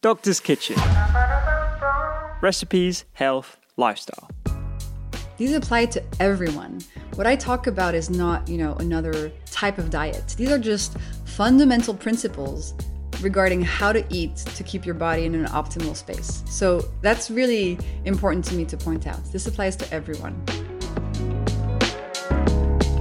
Doctor's Kitchen. Recipes, health, lifestyle. These apply to everyone. What I talk about is not, you know, another type of diet. These are just fundamental principles regarding how to eat to keep your body in an optimal space. So that's really important to me to point out. This applies to everyone.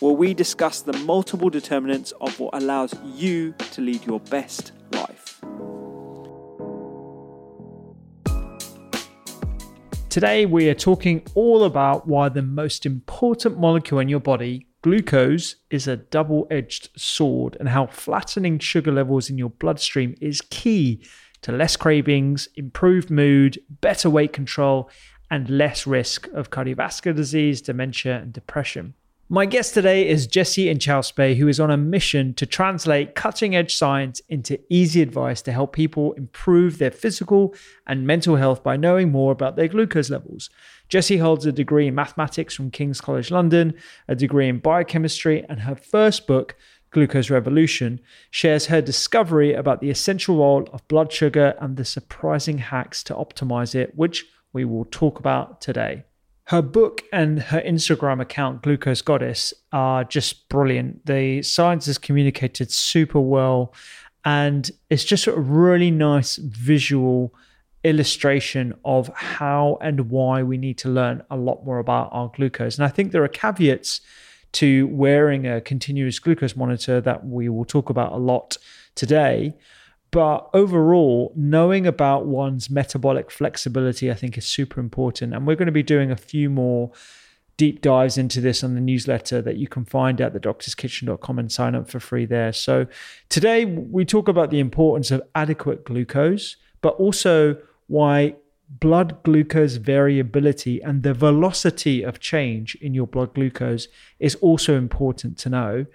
where we discuss the multiple determinants of what allows you to lead your best life. Today, we are talking all about why the most important molecule in your body, glucose, is a double edged sword and how flattening sugar levels in your bloodstream is key to less cravings, improved mood, better weight control, and less risk of cardiovascular disease, dementia, and depression. My guest today is Jessie Inchauspe, who is on a mission to translate cutting edge science into easy advice to help people improve their physical and mental health by knowing more about their glucose levels. Jessie holds a degree in mathematics from King's College London, a degree in biochemistry, and her first book, Glucose Revolution, shares her discovery about the essential role of blood sugar and the surprising hacks to optimize it, which we will talk about today. Her book and her Instagram account, Glucose Goddess, are just brilliant. The science is communicated super well, and it's just a really nice visual illustration of how and why we need to learn a lot more about our glucose. And I think there are caveats to wearing a continuous glucose monitor that we will talk about a lot today. But overall, knowing about one's metabolic flexibility, I think, is super important. And we're going to be doing a few more deep dives into this on the newsletter that you can find at thedoctorskitchen.com and sign up for free there. So today we talk about the importance of adequate glucose, but also why blood glucose variability and the velocity of change in your blood glucose is also important to know.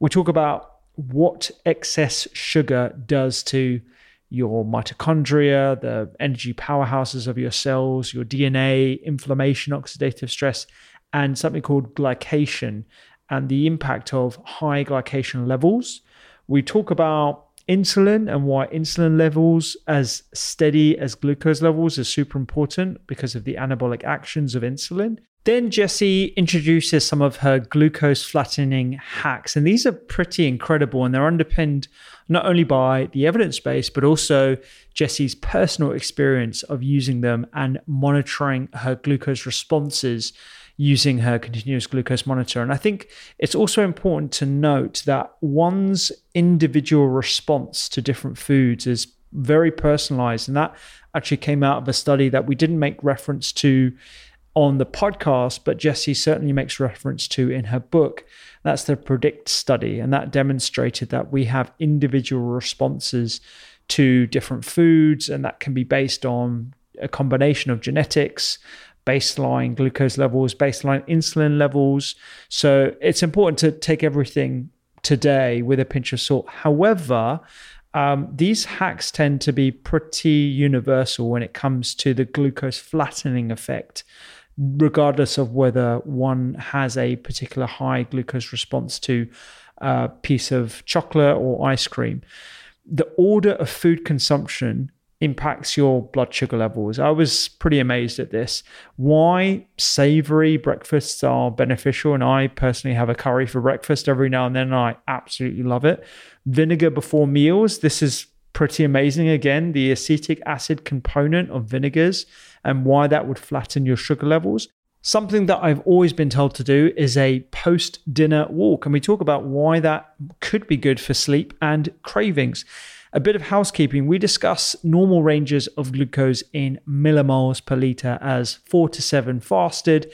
We talk about what excess sugar does to your mitochondria, the energy powerhouses of your cells, your DNA, inflammation, oxidative stress, and something called glycation and the impact of high glycation levels. We talk about insulin and why insulin levels as steady as glucose levels is super important because of the anabolic actions of insulin. Then Jessie introduces some of her glucose flattening hacks, and these are pretty incredible and they're underpinned not only by the evidence base, but also Jessie's personal experience of using them and monitoring her glucose responses using her continuous glucose monitor. And I think it's also important to note that one's individual response to different foods is very personalized. And that actually came out of a study that we didn't make reference to on the podcast, but Jessie certainly makes reference to in her book. That's the PREDICT study, and that demonstrated that we have individual responses to different foods, and that can be based on a combination of genetics, baseline glucose levels, baseline insulin levels. So it's important to take everything today with a pinch of salt. However, um, these hacks tend to be pretty universal when it comes to the glucose flattening effect, regardless of whether one has a particular high glucose response to a piece of chocolate or ice cream. The order of food consumption impacts your blood sugar levels. I was pretty amazed at this. Why savory breakfasts are beneficial, and I personally have a curry for breakfast every now and then, and I absolutely love it. Vinegar before meals, this is pretty amazing. Again, the acetic acid component of vinegars and why that would flatten your sugar levels. Something that I've always been told to do is a post dinner walk. And we talk about why that could be good for sleep and cravings. A bit of housekeeping we discuss normal ranges of glucose in millimoles per litre as 4 to 7 fasted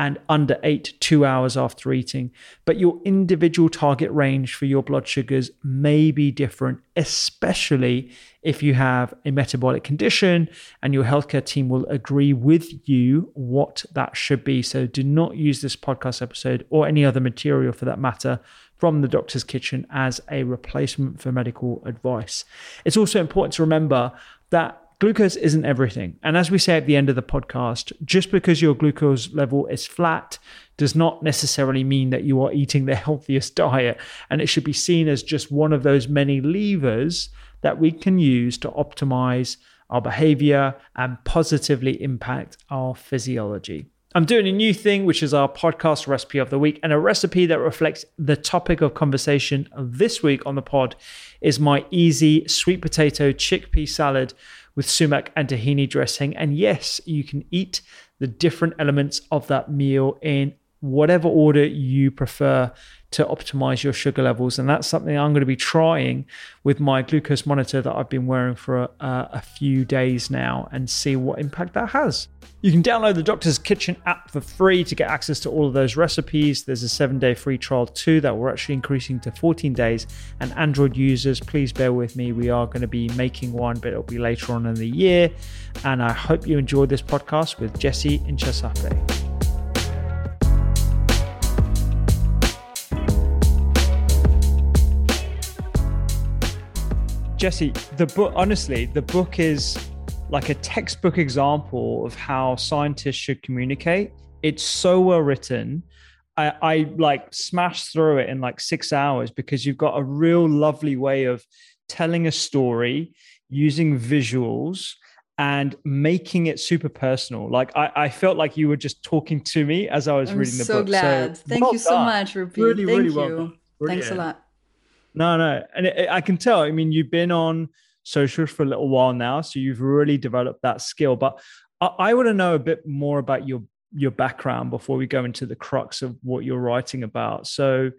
and under 8 2 hours after eating. But your individual target range for your blood sugars may be different, especially if you have a metabolic condition and your healthcare team will agree with you what that should be. So do not use this podcast episode or any other material for that matter from the doctor's kitchen as a replacement for medical advice. It's also important to remember that glucose isn't everything. And as we say at the end of the podcast, just because your glucose level is flat does not necessarily mean that you are eating the healthiest diet. And it should be seen as just one of those many levers that we can use to optimize our behavior and positively impact our physiology. I'm doing a new thing, which is our podcast recipe of the week. And a recipe that reflects the topic of conversation this week on the pod is my easy sweet potato chickpea salad with sumac and tahini dressing. And yes, you can eat the different elements of that meal in whatever order you prefer to optimize your sugar levels. And that's something I'm going to be trying with my glucose monitor that I've been wearing for a, a, few days now and see what impact that has. You can download the Doctor's Kitchen app for free to get access to all of those recipes. There's a seven day free trial too that we're actually increasing to 14 days. And Android users, please bear with me. We are going to be making one, but it'll be later on in the year. And I hope you enjoyed this podcast with Jessie Inchauspé. Jessie, the book, honestly, the book is like a textbook example of how scientists should communicate. It's so well written. I, I like smashed through it in like six hours because you've got a real lovely way of telling a story using visuals and making it super personal. Like I, I felt like you were just talking to me as I was I'm reading the so book. Glad. So glad. Thank well you so much, Rupy. Really, Thank really you. well. Thanks a lot. No, no, and it, I can tell. I mean, you've been on socials for a little while now, so you've really developed that skill. But I, I want to know a bit more about your your background before we go into the crux of what you're writing about. So,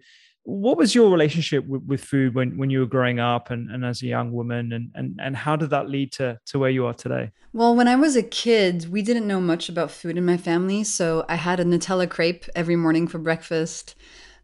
what was your relationship with, with food when, when you were growing up and, and as a young woman and, and, and how did that lead to, to where you are today? Well, when I was a kid, we didn't know much about food in my family. So I had a Nutella crepe every morning for breakfast.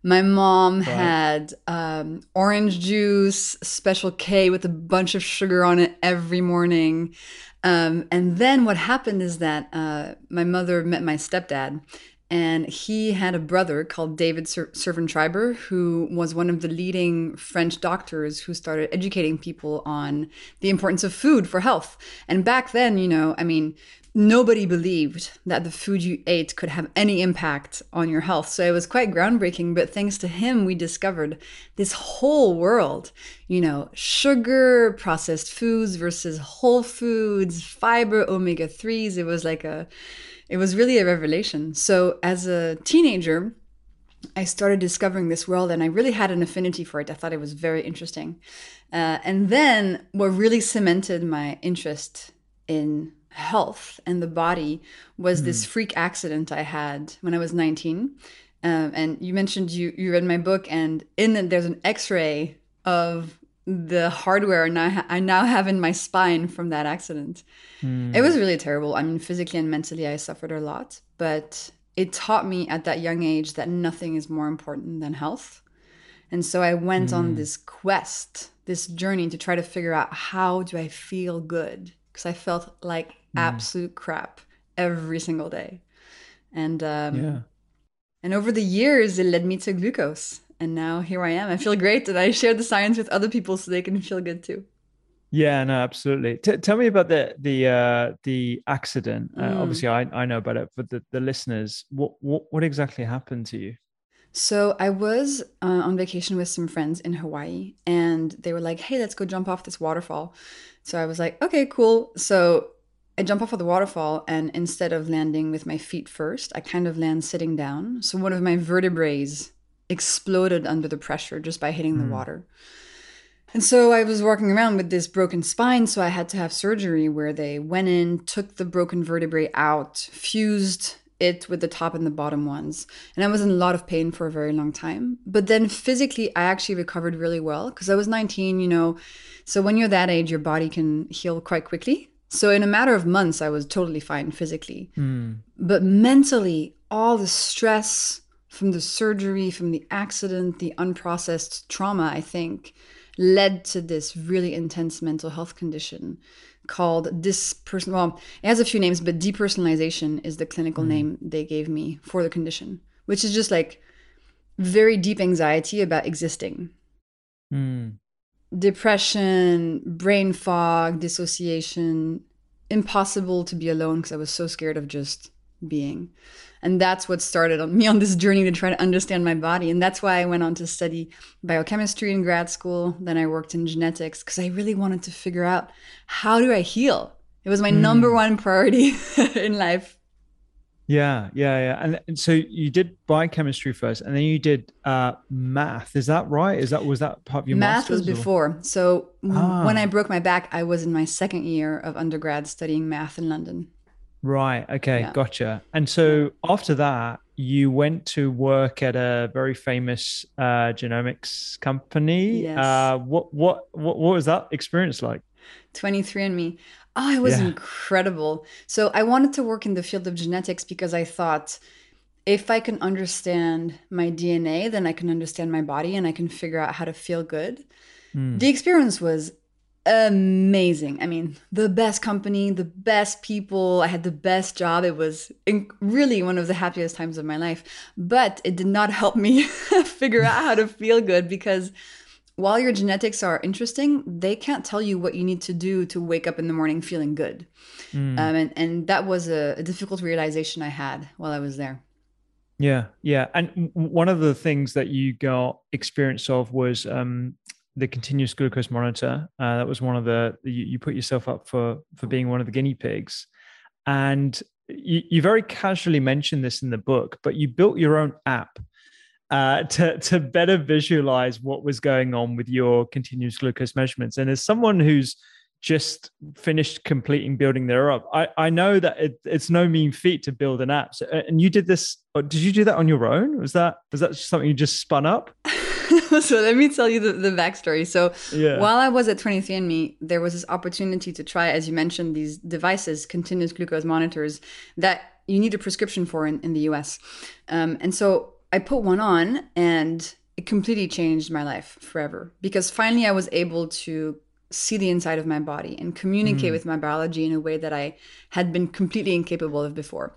My mom right. had um, orange juice, special K with a bunch of sugar on it every morning. Um, and then what happened is that uh, my mother met my stepdad, and he had a brother called David Ser- Servan-Schreiber, who was one of the leading French doctors who started educating people on the importance of food for health. And back then, you know, I mean, nobody believed that the food you ate could have any impact on your health. So it was quite groundbreaking. But thanks to him, we discovered this whole world you know, sugar, processed foods versus whole foods, fiber, omega 3s. It was like a, it was really a revelation. So as a teenager, I started discovering this world and I really had an affinity for it. I thought it was very interesting. Uh, and then what really cemented my interest in health and the body was mm. this hmm. freak accident I had when I was 19. Um, and you mentioned you you read my book, and in it there's an X-ray of the hardware now I now have in my spine from that accident. Mm. It was really terrible. I mean, physically and mentally, I suffered a lot, but it taught me at that young age that nothing is more important than health. And so I went mm. on hmm. this quest this journey to try to figure out how do I feel good because I felt like absolute crap every single day. And um, Yeah. and over the years, it led me to glucose. And now here I am. I feel great and I share the science with other people so they can feel good too. Yeah, no, absolutely. T- tell me about the the uh, the accident. Uh, Mm. obviously, I, I know about it, but the, the listeners, what, what what exactly happened to you? So I was uh, on vacation with some friends in Hawaii, and they were like, "Hey, let's go jump off this waterfall." So I was like, "Okay, cool." So I jump off of the waterfall, and instead of landing with my feet first, I kind of land sitting down. So one of my vertebrae exploded under the pressure just by hitting the hmm. water. And so I was walking around with this broken spine, so I had to have surgery where they went in, took the broken vertebrae out, fused it with the top and the bottom ones. And I was in a lot of pain for a very long time. But then physically, I actually recovered really well because I was 19, you know. So when you're that age, your body can heal quite quickly. So in a matter of months, I was totally fine physically. But mentally, all the stress from the surgery, from the accident, the unprocessed trauma, I think, led to this really intense mental health condition called disperson. Well, it has a few names, but depersonalization is the clinical name they gave me for the condition, which is just like very deep anxiety about existing. Mm. Depression, brain fog, dissociation, impossible to be alone because I was so scared of just being. And that's what started on me on this journey to try to understand my body. And that's why I went on to study biochemistry in grad school. Then I worked in genetics because I really wanted to figure out how do I heal? It was my hmm. number one priority in life. Yeah, yeah, yeah. And, and so you did biochemistry first, and then you did uh, math. Is that right? Is that was that part of your Math was or- before. So Ah. when I broke my back, I was in my second year of undergrad studying math in London. Right. Okay. Yeah. Gotcha. And so after that, you went to work at a very famous uh, genomics company. Yes. Uh, what, what what what was that experience like? 23andMe. Oh, it was Yeah. incredible. So I wanted to work in the field of genetics because I thought if I can understand my DNA, then I can understand my body and I can figure out how to feel good. Hmm. The experience was amazing. I mean, the best company, the best people. I had the best job. It was in- really one of the happiest times of my life. But it did not help me figure out how to feel good because while your genetics are interesting, they can't tell you what you need to do to wake up in the morning feeling good. Hmm. Um, and, and that was a, a difficult realization I had while I was there. Yeah, yeah. And one of the things that you got experience of was um, the continuous glucose monitor. Uh, that was one of the you, you put yourself up for for being one of the guinea pigs, and you, you very casually mentioned this in the book, but you built your own app uh, to to better visualize what was going on with your continuous glucose measurements. And as someone who's just finished completing building their up. I, I know that it, it's no mean feat to build an app. So, uh, and you did this. Did you do that on your own? Was that was that something you just spun up? so let me tell you the, the backstory. So Yeah. while I was at 23andMe, there was this opportunity to try, as you mentioned, these devices, continuous glucose monitors that you need a prescription for in, in the US. Um, and so I put one on and it completely changed my life forever because finally I was able to see the inside of my body and communicate mm. with my biology in a way that I had been completely incapable of before.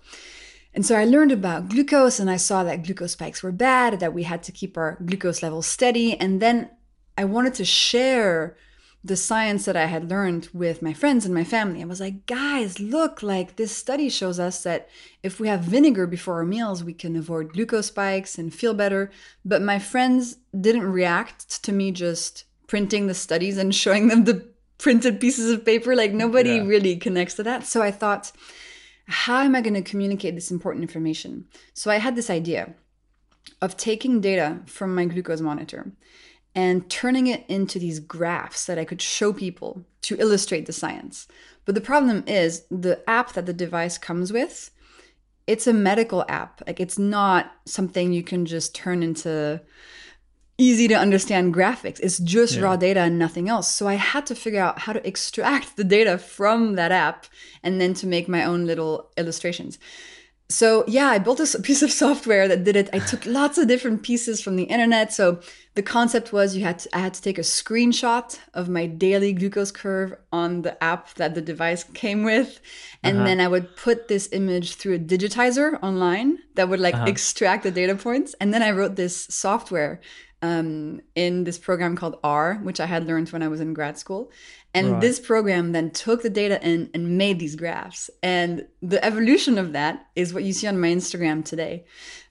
And so I learned about glucose and I saw that glucose spikes were bad, that we had to keep our glucose levels steady. And then I wanted to share the science that I had learned with my friends and my family. I was like, guys, look, like this study shows us that if we have vinegar before our meals, we can avoid glucose spikes and feel better. But my friends didn't react to me just printing the studies and showing them the printed pieces of paper. Like nobody Yeah. really connects to that. So I thought, how am I going to communicate this important information? So I had this idea of taking data from my glucose monitor and turning it into these graphs that I could show people to illustrate the science. But the problem is the app that the device comes with, it's a medical app. Like it's not something you can just turn into easy to understand graphics. It's just raw data and nothing else. So I had to figure out how to extract the data from that app and then to make my own little illustrations. So yeah, I built a piece of software that did it. I took lots of different pieces from the internet. So the concept was you had to, I had to take a screenshot of my daily glucose curve on the app that the device came with, and uh-huh. then I would put this image through a digitizer online that would like uh-huh. extract the data points, and then I wrote this software um, in this program called R, which I had learned when I was in grad school. And right. this program then took the data in and made these graphs. And the evolution of that is what you see on my Instagram today.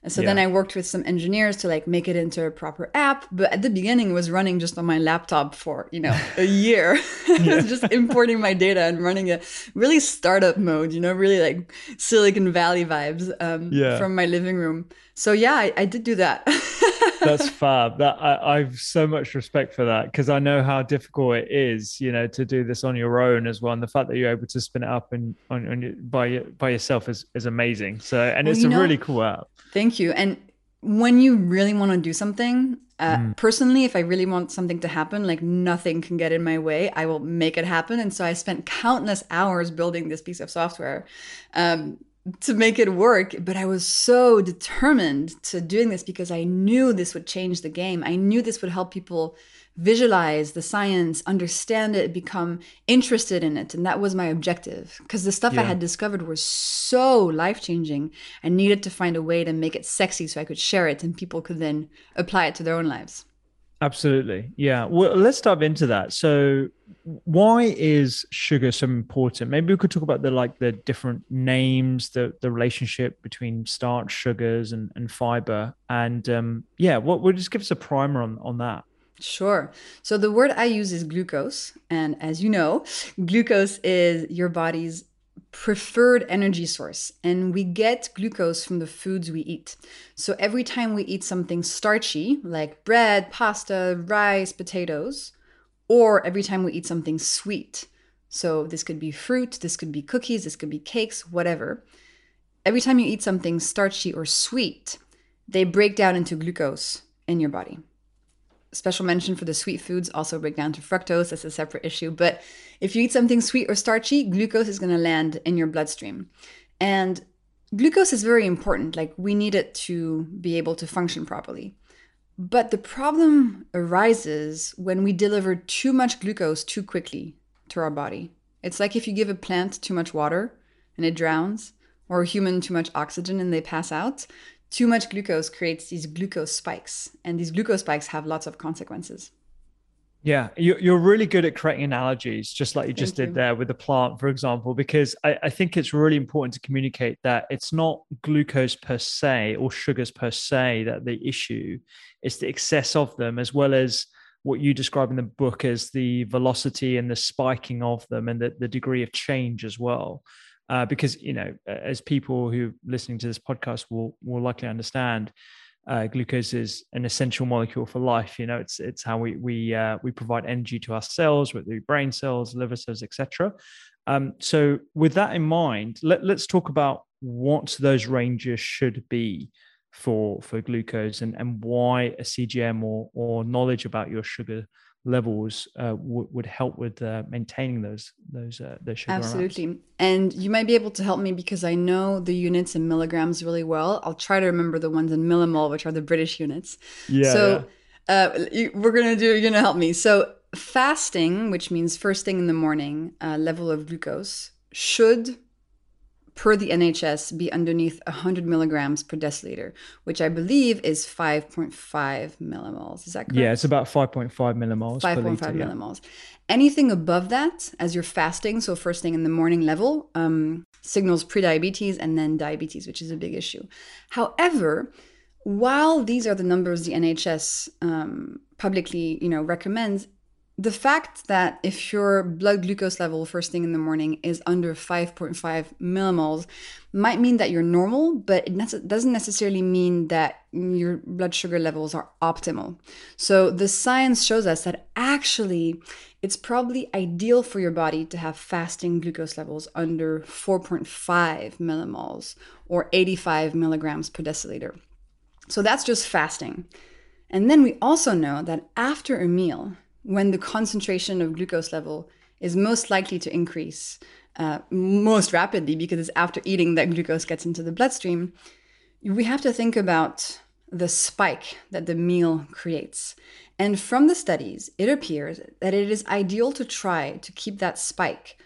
And so yeah. then I worked with some engineers to like make it into a proper app. But at the beginning, it was running just on my laptop for, you know, a year. just importing my data and running a really startup mode, you know, really like Silicon Valley vibes um, yeah. from my living room. So yeah, I, I did do that. That's fab. That I, I've so much respect for that because I know how difficult it is, you know, to do this on your own as well. And the fact that you're able to spin it up and on, on by by yourself is is amazing. So and well, it's a know, really cool app. Thank you. And when you really want to do something, uh, mm. personally, if I really want something to happen, like nothing can get in my way, I will make it happen. And so I spent countless hours building this piece of software. Um, to make it work but i was so determined to doing this because i knew this would change the game i knew this would help people visualize the science understand it become interested in it and that was my objective because the stuff yeah. i had discovered was so life changing i needed to find a way to make it sexy so i could share it and people could then apply it to their own lives Absolutely. Yeah. Well, let's dive into that. So, why is sugar so important? Maybe we could talk about the like the different names, the the relationship between starch, sugars, and and fiber, and um, yeah, what would just give us a primer on on that? Sure. So the word I use is glucose, and as you know, glucose is your body's preferred energy source and we get glucose from the foods we eat. So every time we eat something starchy like bread, pasta, rice, potatoes, or every time we eat something sweet. So this could be fruit, this could be cookies, this could be cakes, whatever. Every time you eat something starchy or sweet, they break down into glucose in your body special mention for the sweet foods also break down to fructose. That's a separate issue. But if you eat something sweet or starchy, glucose is going to land in your bloodstream. And glucose is very important. Like we need it to be able to function properly. But the problem arises when we deliver too much glucose too quickly to our body. It's like if you give a plant too much water and it drowns, or a human too much oxygen and they pass out too much glucose creates these glucose spikes, and these glucose spikes have lots of consequences. Yeah, you're really good at creating analogies, just like you just Thank did you. there with the plant, for example, because I, I, think it's really important to communicate that it's not glucose per se or sugars per se that the issue, it's the excess of them, as well as what you describe in the book as the velocity and the spiking of them and the, the degree of change as well uh, because you know as people who are listening to this podcast will will likely understand uh, glucose is an essential molecule for life. You know it's it's how we we uh, we provide energy to our cells with the brain cells liver cells etc um, so with that in mind let, let's talk about what those ranges should be for for glucose and and why a cgm or or knowledge about your sugar levels uh, w- would help with uh, maintaining those those uh, those sugar absolutely amounts. and you might be able to help me because i know the units in milligrams really well i'll try to remember the ones in millimole which are the british units yeah so yeah. Uh, we're gonna do you're gonna help me so fasting which means first thing in the morning uh, level of glucose should per the NHS be underneath 100 milligrams per deciliter, which I believe is 5.5 millimoles. Is that correct? Yeah, it's about 5.5 millimoles. 5.5 millimoles. Yeah. Anything above that, as you're fasting, so first thing in the morning level, um, signals prediabetes and then diabetes, which is a big issue. However, while these are the numbers the NHS um, publicly, you know, recommends, the fact that if your blood glucose level first thing in the morning is under 5.5 millimoles might mean that you're normal, but it doesn't necessarily mean that your blood sugar levels are optimal. So the science shows us that actually it's probably ideal for your body to have fasting glucose levels under 4.5 millimoles or 85 milligrams per deciliter. So that's just fasting. And then we also know that after a meal, when the concentration of glucose level is most likely to increase uh, most rapidly because it's after eating that glucose gets into the bloodstream, we have to think about the spike that the meal creates. And from the studies, it appears that it is ideal to try to keep that spike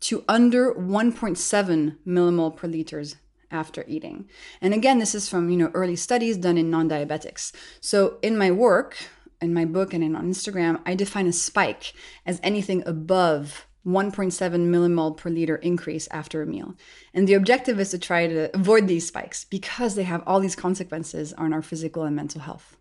to under 1.7 millimole per liters after eating. And again, this is from, you know, early studies done in non-diabetics. So in my work, in my book and in on Instagram, I define a spike as anything above 1.7 millimole per liter increase after a meal. And the objective is to try to avoid these spikes because they have all these consequences on our physical and mental health.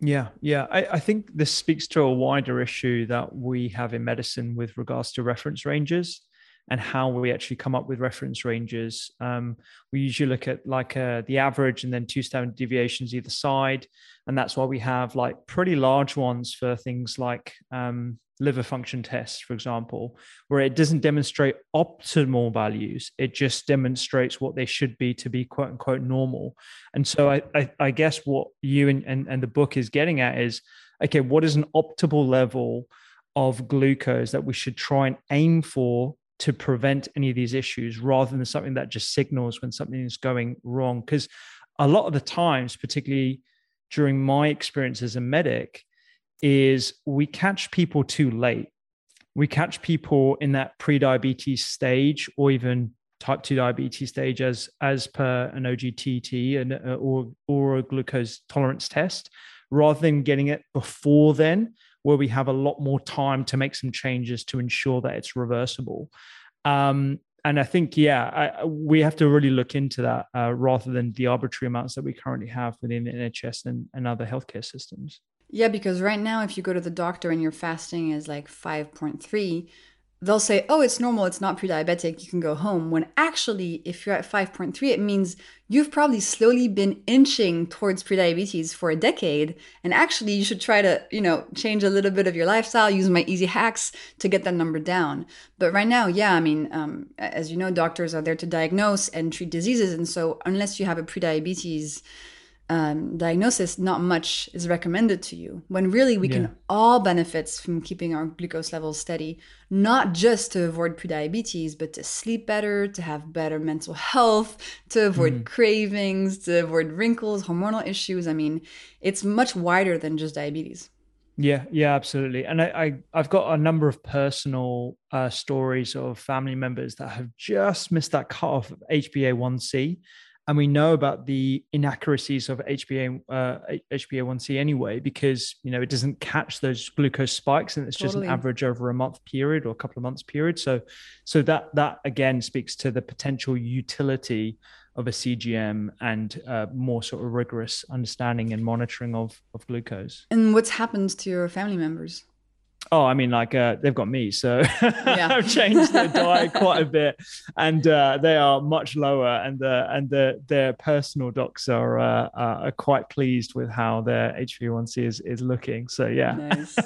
Yeah, yeah. I, I, think this speaks to a wider issue that we have in medicine with regards to reference ranges and how we actually come up with reference ranges. Um, we usually look at like uh, the average and then two standard deviations either side. And that's why we have like pretty large ones for things like um, liver function tests, for example, where it doesn't demonstrate optimal values. It just demonstrates what they should be to be quote unquote normal. And so I, I, I guess what you and, and, and the book is getting at is okay, what is an optimal level of glucose that we should try and aim for to prevent any of these issues rather than something that just signals when something is going wrong. Because a lot of the times, particularly during my experience as a medic, is we catch people too late. We catch people in that pre-diabetes stage or even type 2 diabetes stage as as per an OGTT and uh, or or a glucose tolerance test rather than getting it before then where we have a lot more time to make some changes to ensure that it's reversible. Um, and I think, yeah, I, we have to really look into that uh, rather than the arbitrary amounts that we currently have within the NHS and, and other healthcare systems. Yeah, because right now, if you go to the doctor and your fasting is like 5.3, they'll say, oh, it's normal, it's not pre diabetic, you can go home. When actually, if you're at 5.3, it means you've probably slowly been inching towards pre-diabetes for a decade. And actually, you should try to, you know, change a little bit of your lifestyle, use my easy hacks to get that number down. But right now, yeah, I mean, um, as you know, doctors are there to diagnose and treat diseases. And so, unless you have a prediabetes, um, diagnosis, not much is recommended to you. When really we yeah. can all benefit from keeping our glucose levels steady, not just to avoid prediabetes, but to sleep better, to have better mental health, to avoid mm. cravings, to avoid wrinkles, hormonal issues. I mean, it's much wider than just diabetes. Yeah, yeah, absolutely. And I, I have got a number of personal uh, stories of family members that have just missed that cutoff of HbA1c and we know about the inaccuracies of HbA uh, HbA1c anyway because you know it doesn't catch those glucose spikes and it's totally. just an average over a month period or a couple of months period. So so that that again speaks to the potential utility of a CGM and uh, more sort of rigorous understanding and monitoring of of glucose. And what's happened to your family members? Oh, I mean, like uh, they've got me, so yeah. I've changed their diet quite a bit, and uh, they are much lower, and the and the their personal docs are uh, are quite pleased with how their HbA1c is is looking. So yeah, nice.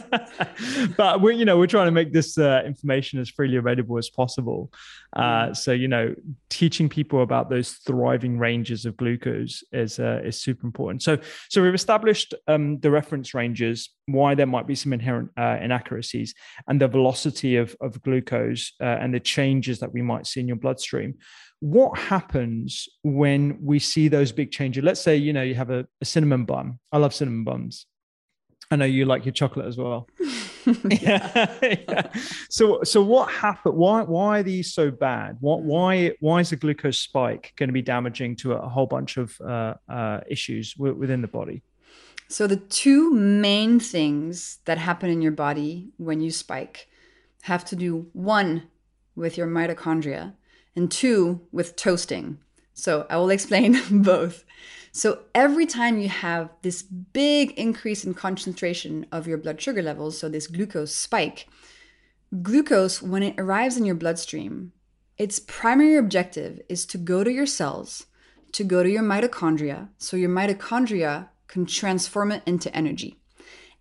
but we're you know we're trying to make this uh, information as freely available as possible. Uh, so you know, teaching people about those thriving ranges of glucose is uh, is super important. So so we've established um, the reference ranges, why there might be some inherent inaccuracies inaccuracies and the velocity of, of glucose uh, and the changes that we might see in your bloodstream what happens when we see those big changes let's say you know you have a, a cinnamon bun i love cinnamon buns i know you like your chocolate as well yeah. yeah. So, so what happened? Why, why are these so bad? What, why, why is the glucose spike going to be damaging to a whole bunch of uh, uh, issues w- within the body? So, the two main things that happen in your body when you spike have to do one with your mitochondria and two with toasting. So, I will explain both. So, every time you have this big increase in concentration of your blood sugar levels, so this glucose spike, glucose, when it arrives in your bloodstream, its primary objective is to go to your cells, to go to your mitochondria. So, your mitochondria can transform it into energy.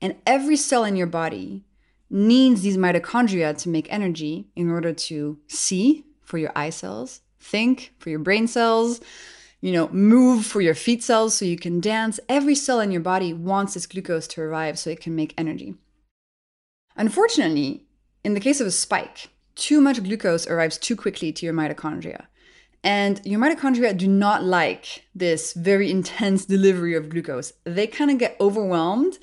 And every cell in your body needs these mitochondria to make energy in order to see for your eye cells, think for your brain cells, you know, move for your feet cells so you can dance. Every cell in your body wants this glucose to arrive so it can make energy. Unfortunately, in the case of a spike, too much glucose arrives too quickly to your mitochondria. And your mitochondria do not like this very intense delivery of glucose. They kind of get overwhelmed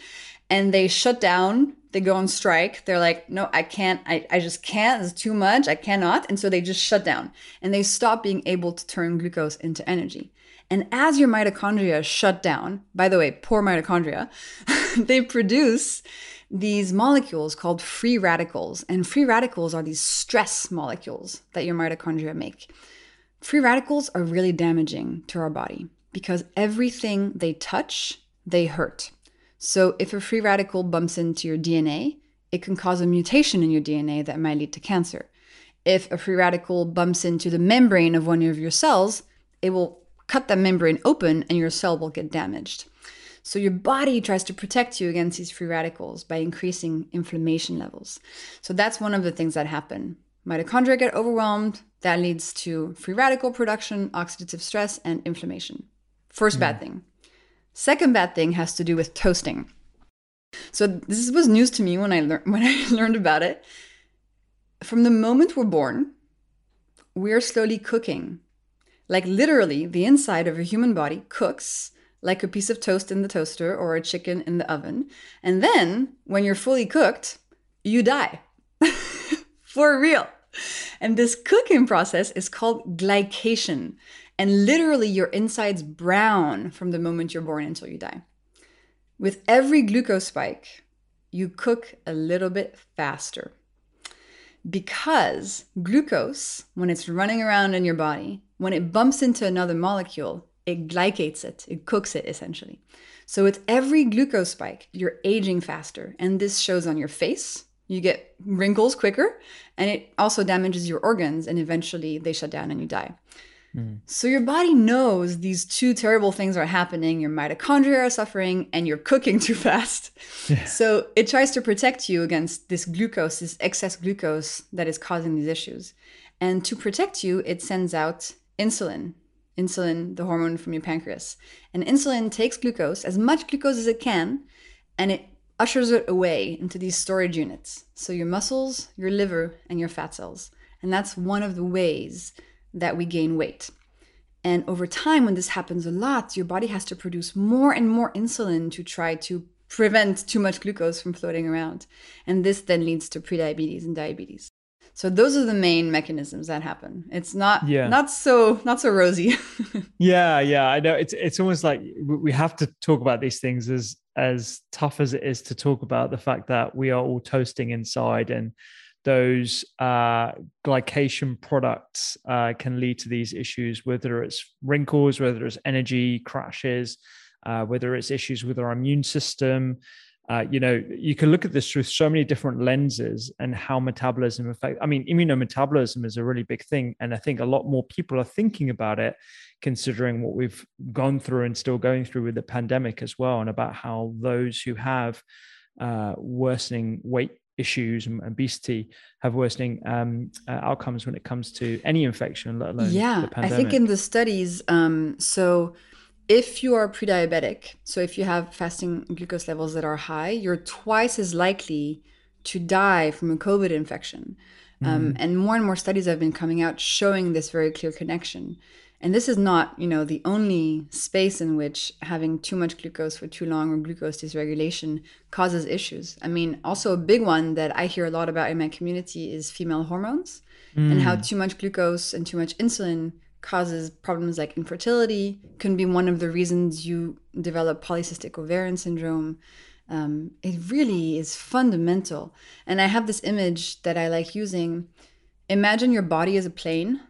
and they shut down. They go on strike. They're like, no, I can't. I, I just can't. It's too much. I cannot. And so they just shut down and they stop being able to turn glucose into energy. And as your mitochondria shut down, by the way, poor mitochondria, they produce these molecules called free radicals. And free radicals are these stress molecules that your mitochondria make. Free radicals are really damaging to our body because everything they touch, they hurt. So if a free radical bumps into your DNA, it can cause a mutation in your DNA that might lead to cancer. If a free radical bumps into the membrane of one of your cells, it will cut that membrane open and your cell will get damaged. So your body tries to protect you against these free radicals by increasing inflammation levels. So that's one of the things that happen. Mitochondria get overwhelmed, that leads to free radical production, oxidative stress, and inflammation. First bad thing. Second bad thing has to do with toasting. So this was news to me when I learned when I learned about it. From the moment we're born, we're slowly cooking. Like literally, the inside of a human body cooks like a piece of toast in the toaster or a chicken in the oven. And then, when you're fully cooked, you die. For real. And this cooking process is called glycation. And literally, your insides brown from the moment you're born until you die. With every glucose spike, you cook a little bit faster. Because glucose, when it's running around in your body, when it bumps into another molecule, it glycates it, it cooks it essentially. So with every glucose spike, you're aging faster. And this shows on your face. You get wrinkles quicker, and it also damages your organs, and eventually they shut down and you die. Mm. So your body knows these two terrible things are happening. Your mitochondria are suffering, and you're cooking too fast. Yeah. So it tries to protect you against this glucose, this excess glucose that is causing these issues. And to protect you, it sends out insulin, insulin, the hormone from your pancreas. And insulin takes glucose, as much glucose as it can, and it ushers it away into these storage units. So your muscles, your liver, and your fat cells. And that's one of the ways that we gain weight. And over time, when this happens a lot, your body has to produce more and more insulin to try to prevent too much glucose from floating around. And this then leads to prediabetes and diabetes. So those are the main mechanisms that happen. It's not yeah. not so not so rosy. yeah, yeah, I know. It's it's almost like we have to talk about these things as as tough as it is to talk about the fact that we are all toasting inside and those uh, glycation products uh, can lead to these issues, whether it's wrinkles, whether it's energy crashes, uh, whether it's issues with our immune system, uh, you know, you can look at this through so many different lenses and how metabolism affects. I mean, immunometabolism is a really big thing, and I think a lot more people are thinking about it, considering what we've gone through and still going through with the pandemic as well, and about how those who have uh, worsening weight issues and obesity have worsening um, uh, outcomes when it comes to any infection, let alone yeah. I think in the studies, um, so if you are pre-diabetic, so if you have fasting glucose levels that are high, you're twice as likely to die from a COVID infection. Mm. Um, and more and more studies have been coming out showing this very clear connection. And this is not, you know, the only space in which having too much glucose for too long or glucose dysregulation causes issues. I mean, also a big one that I hear a lot about in my community is female hormones mm. and how mm. too much glucose and too much insulin causes problems like infertility, can be one of the reasons you develop polycystic ovarian syndrome. Um, it really is fundamental. And I have this image that I like using. Imagine your body as a plane,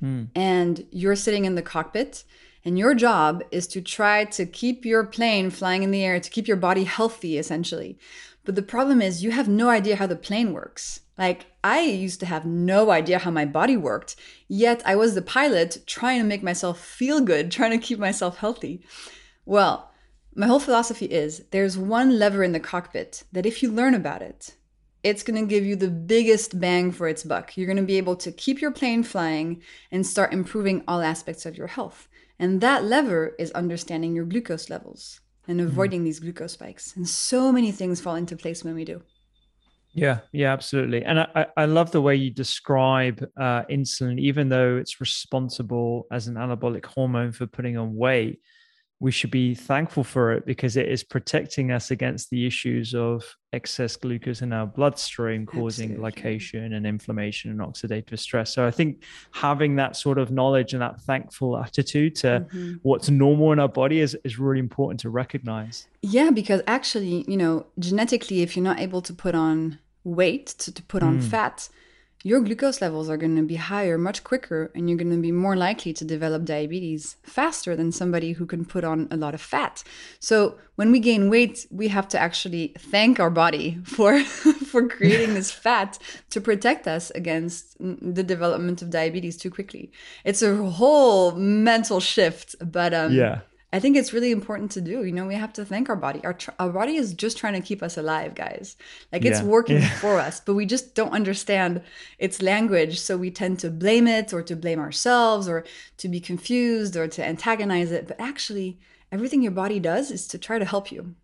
mm. and you're sitting in the cockpit, and your job is to try to keep your plane flying in the air, to keep your body healthy, essentially. But the problem is, you have no idea how the plane works. Like, I used to have no idea how my body worked, yet I was the pilot trying to make myself feel good, trying to keep myself healthy. Well, my whole philosophy is there's one lever in the cockpit that if you learn about it, it's going to give you the biggest bang for its buck. You're going to be able to keep your plane flying and start improving all aspects of your health. And that lever is understanding your glucose levels and mm-hmm. avoiding mm. these glucose spikes. And so many things fall into place when we do. Yeah, yeah, absolutely. And I, I love the way you describe uh, insulin, even though it's responsible as an anabolic hormone for putting on weight we should be thankful for it because it is protecting us against the issues of excess glucose in our bloodstream causing Absolutely. glycation and inflammation and oxidative stress. So I think having that sort of knowledge and that thankful attitude to mm-hmm. what's normal in our body is, is really important to recognize. Yeah, because actually, you know, genetically, if you're not able to put on weight, to, to put on mm. fat, your glucose levels are going to be higher much quicker and you're going to be more likely to develop diabetes faster than somebody who can put on a lot of fat. So when we gain weight, we have to actually thank our body for for creating this fat to protect us against the development of diabetes too quickly. It's a whole mental shift, but um yeah I think it's really important to do. You know, we have to thank our body. Our, tr- our body is just trying to keep us alive, guys. Like it's yeah. working yeah. for us, but we just don't understand its language. So we tend to blame it or to blame ourselves or to be confused or to antagonize it. But actually, everything your body does is to try to help you.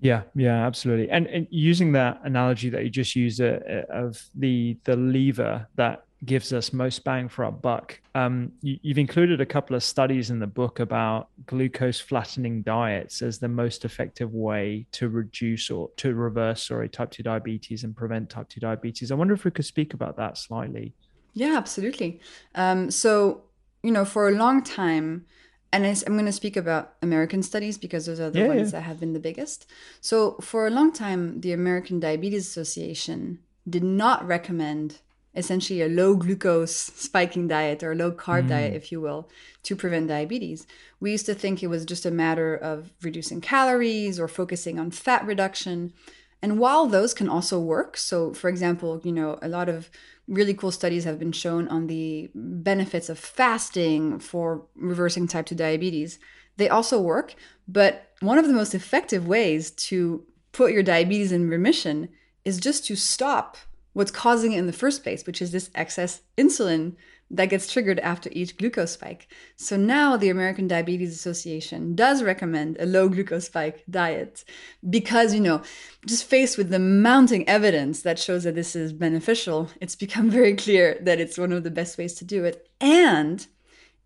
Yeah, yeah, absolutely. And, and using that analogy that you just used uh, uh of the the lever that gives us most bang for our buck. Um, you, have included a couple of studies in the book about glucose flattening diets as the most effective way to reduce or to reverse, sorry, type 2 diabetes and prevent type 2 diabetes. I wonder if we could speak about that slightly. Yeah, absolutely. Um, so, you know, for a long time, and I'm going to speak about American studies because those are the yeah, ones yeah. that have been the biggest. So, for a long time, the American Diabetes Association did not recommend essentially a low glucose spiking diet or low carb mm. diet, if you will, to prevent diabetes. We used to think it was just a matter of reducing calories or focusing on fat reduction. And while those can also work, so for example, you know, a lot of really cool studies have been shown on the benefits of fasting for reversing type 2 diabetes. They also work, but one of the most effective ways to put your diabetes in remission is just to stop what's causing it in the first place, which is this excess insulin that gets triggered after each glucose spike. So now the American Diabetes Association does recommend a low glucose spike diet because, you know, just faced with the mounting evidence that shows that this is beneficial, it's become very clear that it's one of the best ways to do it. And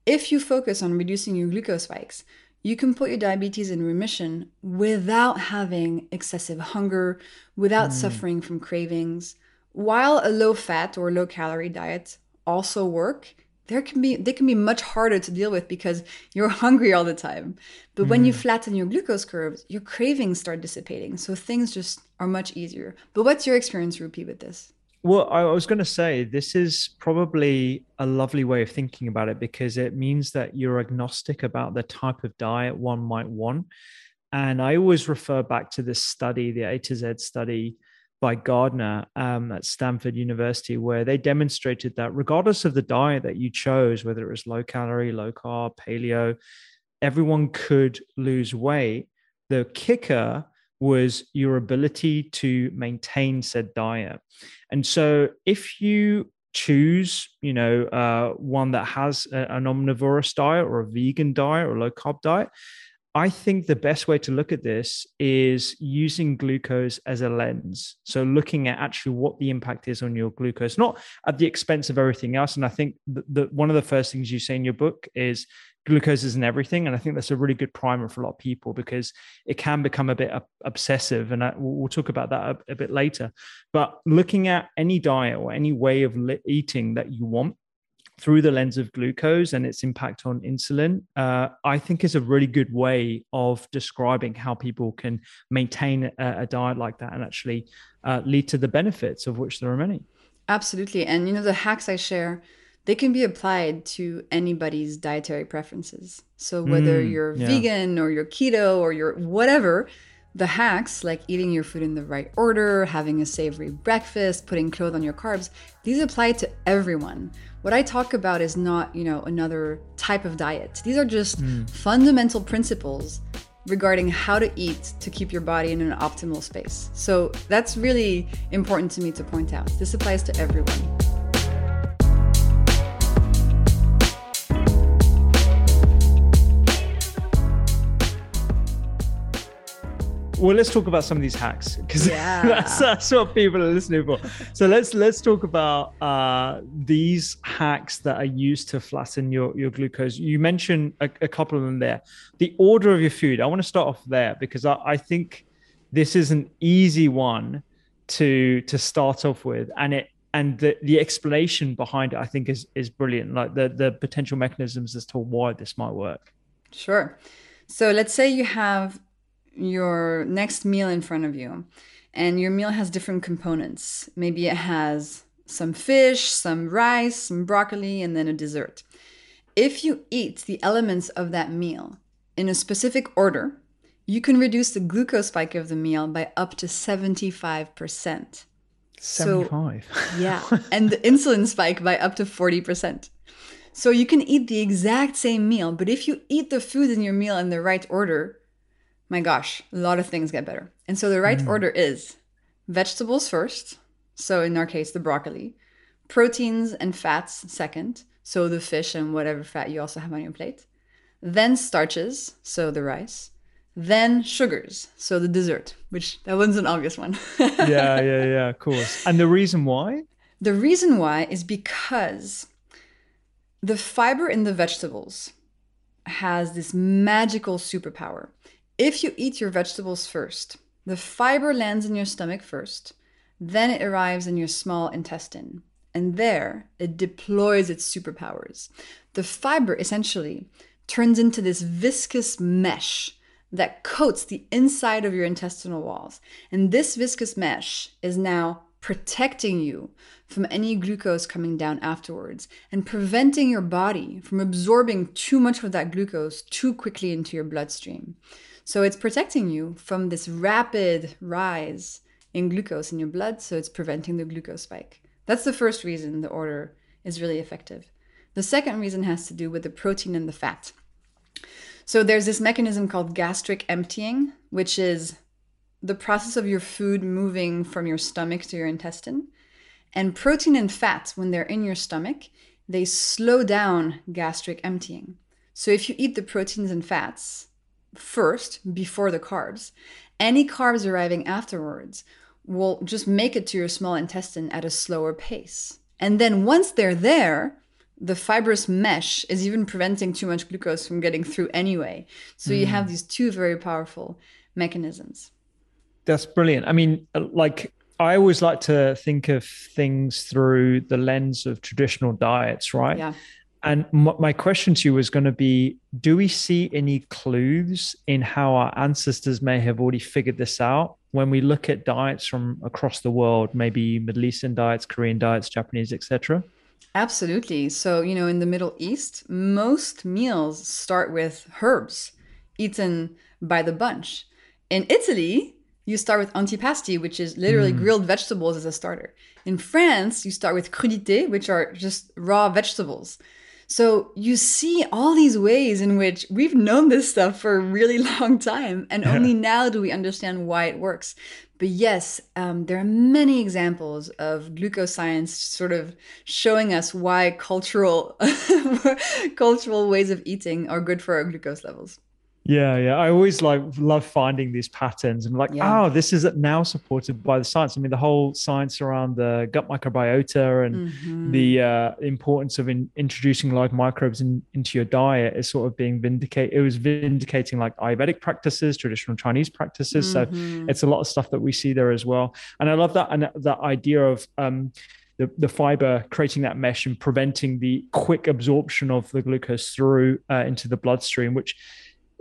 if you focus on reducing your glucose spikes, you can put your diabetes in remission without having excessive hunger, without mm. suffering from cravings, while a low fat or low calorie diet also work, there can be they can be much harder to deal with because you're hungry all the time. But mm. when you mm. flatten your glucose curves, your cravings start dissipating. So things just are much easier. But what's your experience, Rupy, with this? Well, I was going to say this is probably a lovely way of thinking about it because it means that you're agnostic about the type of diet one might want. And I always refer back to this study, the A to Z study by Gardner um, at Stanford University, where they demonstrated that regardless of the diet that you chose, whether it was low calorie, low carb, paleo, everyone could lose weight. The kicker was your ability to maintain said diet. And so if you choose, you know, uh, one that has an omnivorous diet or a vegan diet or a low carb diet, I think the best way to look at this is using glucose as a lens. So, looking at actually what the impact is on your glucose, not at the expense of everything else. And I think that one of the first things you say in your book is glucose isn't everything. And I think that's a really good primer for a lot of people because it can become a bit obsessive. And I, we'll talk about that a, a, bit later. But looking at any diet or any way of eating that you want, through the lens of glucose and its impact on insulin, uh, I think is a really good way of describing how people can maintain a, a diet like that and actually uh, lead to the benefits of which there are many. Absolutely. And, you know, the hacks I share, they can be applied to anybody's dietary preferences. So whether mm, you're yeah. vegan or you're keto or you're whatever, the hacks, like eating your food in the right order, having a savory breakfast, putting clothes on your carbs, these apply to everyone. What I talk about is not, you know, another type of diet. These are just mm. fundamental principles regarding how to eat to keep your body in an optimal space. So that's really important to me to point out. This applies to everyone. Well, let's talk about some of these hacks because Yeah. that's, that's what people are listening for. So let's let's talk about uh, these hacks that are used to flatten your your glucose. You mentioned a, a couple of them there. The order of your food. I want to start off there because I, I think this is an easy one to to start off with, and it and the, the explanation behind it, I think, is is brilliant. Like the the potential mechanisms as to why this might work. Sure. So let's say you have your next meal in front of you, and your meal has different components. Maybe it has some fish, some rice, some broccoli, and then a dessert. If you eat the elements of that meal in a specific order, you can reduce the glucose spike of the meal by up to 75%. So- 75. Yeah. and the insulin spike by up to 40%. So you can eat the exact same meal, but if you eat the food in your meal in the right order, my gosh, a lot of things get better. And so the right mm. order is vegetables first. So in our case, the broccoli, proteins and fats second. So the fish and whatever fat you also have on your plate. Then starches, so the rice. Then sugars, so the dessert, which that one's an obvious one. yeah, yeah, yeah, of course. And the reason why? The reason why is because the fiber in the vegetables has this magical superpower. If you eat your vegetables first, the fiber lands in your stomach first, then it arrives in your small intestine, and there it deploys its superpowers. The fiber essentially turns into this viscous mesh that coats the inside of your intestinal walls. And this viscous mesh is now protecting you from any glucose coming down afterwards and preventing your body from absorbing too much of that glucose too quickly into your bloodstream. So it's protecting you from this rapid rise in glucose in your blood, so it's preventing the glucose spike. That's the first reason the order is really effective. The second reason has to do with the protein and the fat. So there's this mechanism called gastric emptying, which is the process of your food moving from your stomach to your intestine. And protein and fat, when they're in your stomach, they slow down gastric emptying. So if you eat the proteins and fats first, before the carbs, any carbs arriving afterwards will just make it to your small intestine at a slower pace. And then once they're there, the fibrous mesh is even preventing too much glucose from getting through anyway. So you have these two very powerful mechanisms. That's brilliant. I mean, uh, like, I always like to think of things through the lens of traditional diets, right? Yeah. And my question to you was going to be Do we see any clues in how our ancestors may have already figured this out when we look at diets from across the world, maybe Middle Eastern diets, Korean diets, Japanese, etc.? Absolutely. So, you know, in the Middle East, most meals start with herbs eaten by the bunch. In Italy, you start with antipasti, which is literally hmm. grilled vegetables as a starter. In France, you start with crudité, which are just raw vegetables. So you see all these ways in which we've known this stuff for a really long time, and only now do we understand why it works. But yes, um, there are many examples of glucose science sort of showing us why cultural cultural ways of eating are good for our glucose levels. Yeah, yeah. I always like love finding these patterns and like, Yeah. oh, this is now supported by the science. I mean, the whole science around the gut microbiota and Mm-hmm. the uh, importance of in, introducing live microbes in, into your diet is sort of being vindicated. It was vindicating like Ayurvedic practices, traditional Chinese practices. So Mm-hmm. it's a lot of stuff that we see there as well. And I love that and that idea of um, the, the fiber creating that mesh and preventing the quick absorption of the glucose through uh, into the bloodstream, which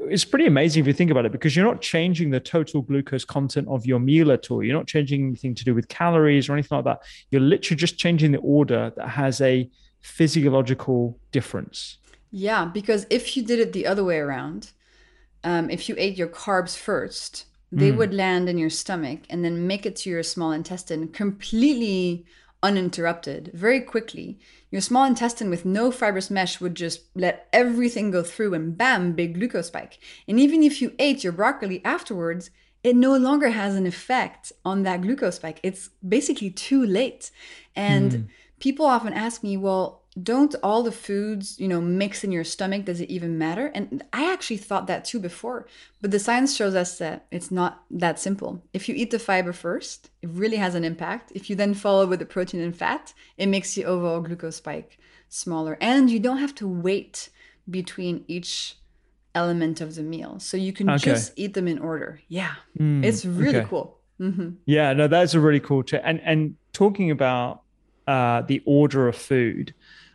is pretty amazing if you think about it because you're not changing the total glucose content of your meal at all. You're not changing anything to do with calories or anything like that. You're literally just changing the order that has a physiological difference. Yeah, because if you did it the other way around, um, if you ate your carbs first, they would land in your stomach and then make it to your small intestine completely uninterrupted very quickly. Your small intestine with no fibrous mesh would just let everything go through and bam, big glucose spike. And even if you ate your broccoli afterwards, it no longer has an effect on that glucose spike. It's basically too late. And hmm. people often ask me, well, don't all the foods, you know, mix in your stomach? Does it even matter? And I actually thought that too before. But the science shows us that it's not that simple. If you eat the fiber first, it really has an impact. If you then follow with the protein and fat, it makes the overall glucose spike smaller. And you don't have to wait between each element of the meal. So you can Okay. just eat them in order. Yeah. it's really okay. cool. hmm Yeah, no, that's a really cool tip. And and talking about uh, the order of food,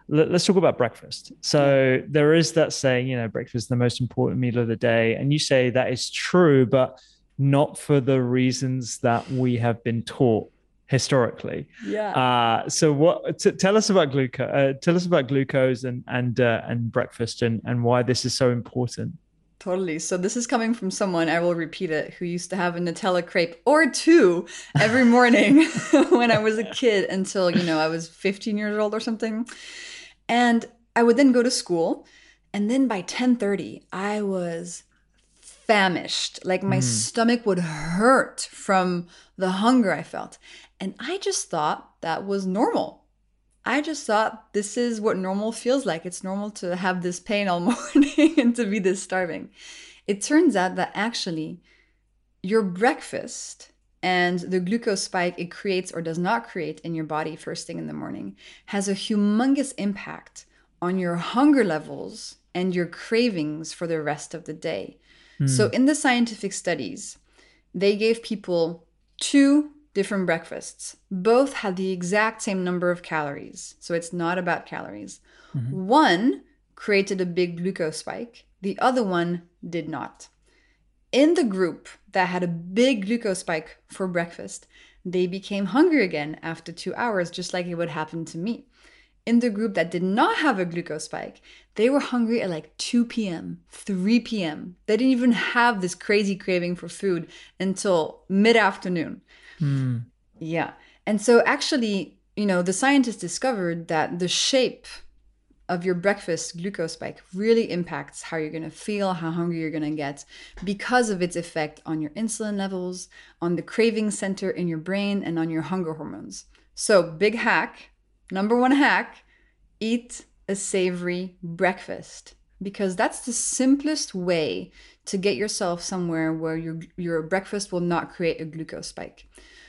let, us talk about breakfast. So there is that saying, you know, breakfast is the most important meal of the day, and you say that is true, but not for the reasons that we have been taught historically. Yeah. Uh, so what? T- tell us about glucose. Uh, tell us about glucose and and uh, and breakfast and and why this is so important. Totally. So this is coming from someone, I will repeat it, who used to have a Nutella crepe or two every morning when I was a kid until, you know, I was 15 years old or something. And I would then go to school and then by 10:30 I was famished. Like my hmm. stomach would hurt from the hunger I felt. And I just thought that was normal. I just thought this is what normal feels like. It's normal to have this pain all morning and to be this starving. It turns out that actually your breakfast and the glucose spike it creates or does not create in your body first thing in the morning has a humongous impact on your hunger levels and your cravings for the rest of the day. So, hmm. in the scientific studies, they gave people two different breakfasts. Both had the exact same number of calories. So it's not about calories. Mm-hmm. One created a big glucose spike, the other one did not. In the group that had a big glucose spike for breakfast, they became hungry again after two hours, just like it would happen to me. In the group that did not have a glucose spike, they were hungry at like 2 p.m., 3 p.m. They didn't even have this crazy craving for food until mid afternoon. Hmm. Yeah. And so actually, you know, the scientists discovered that the shape of your breakfast glucose spike really impacts how you're going to feel, how hungry you're going to get because of its effect on your insulin levels, on the craving center in your brain, and on your hunger hormones. So, big hack, number one hack eat a savory breakfast because that's the simplest way to get yourself somewhere where your, your breakfast will not create a glucose spike.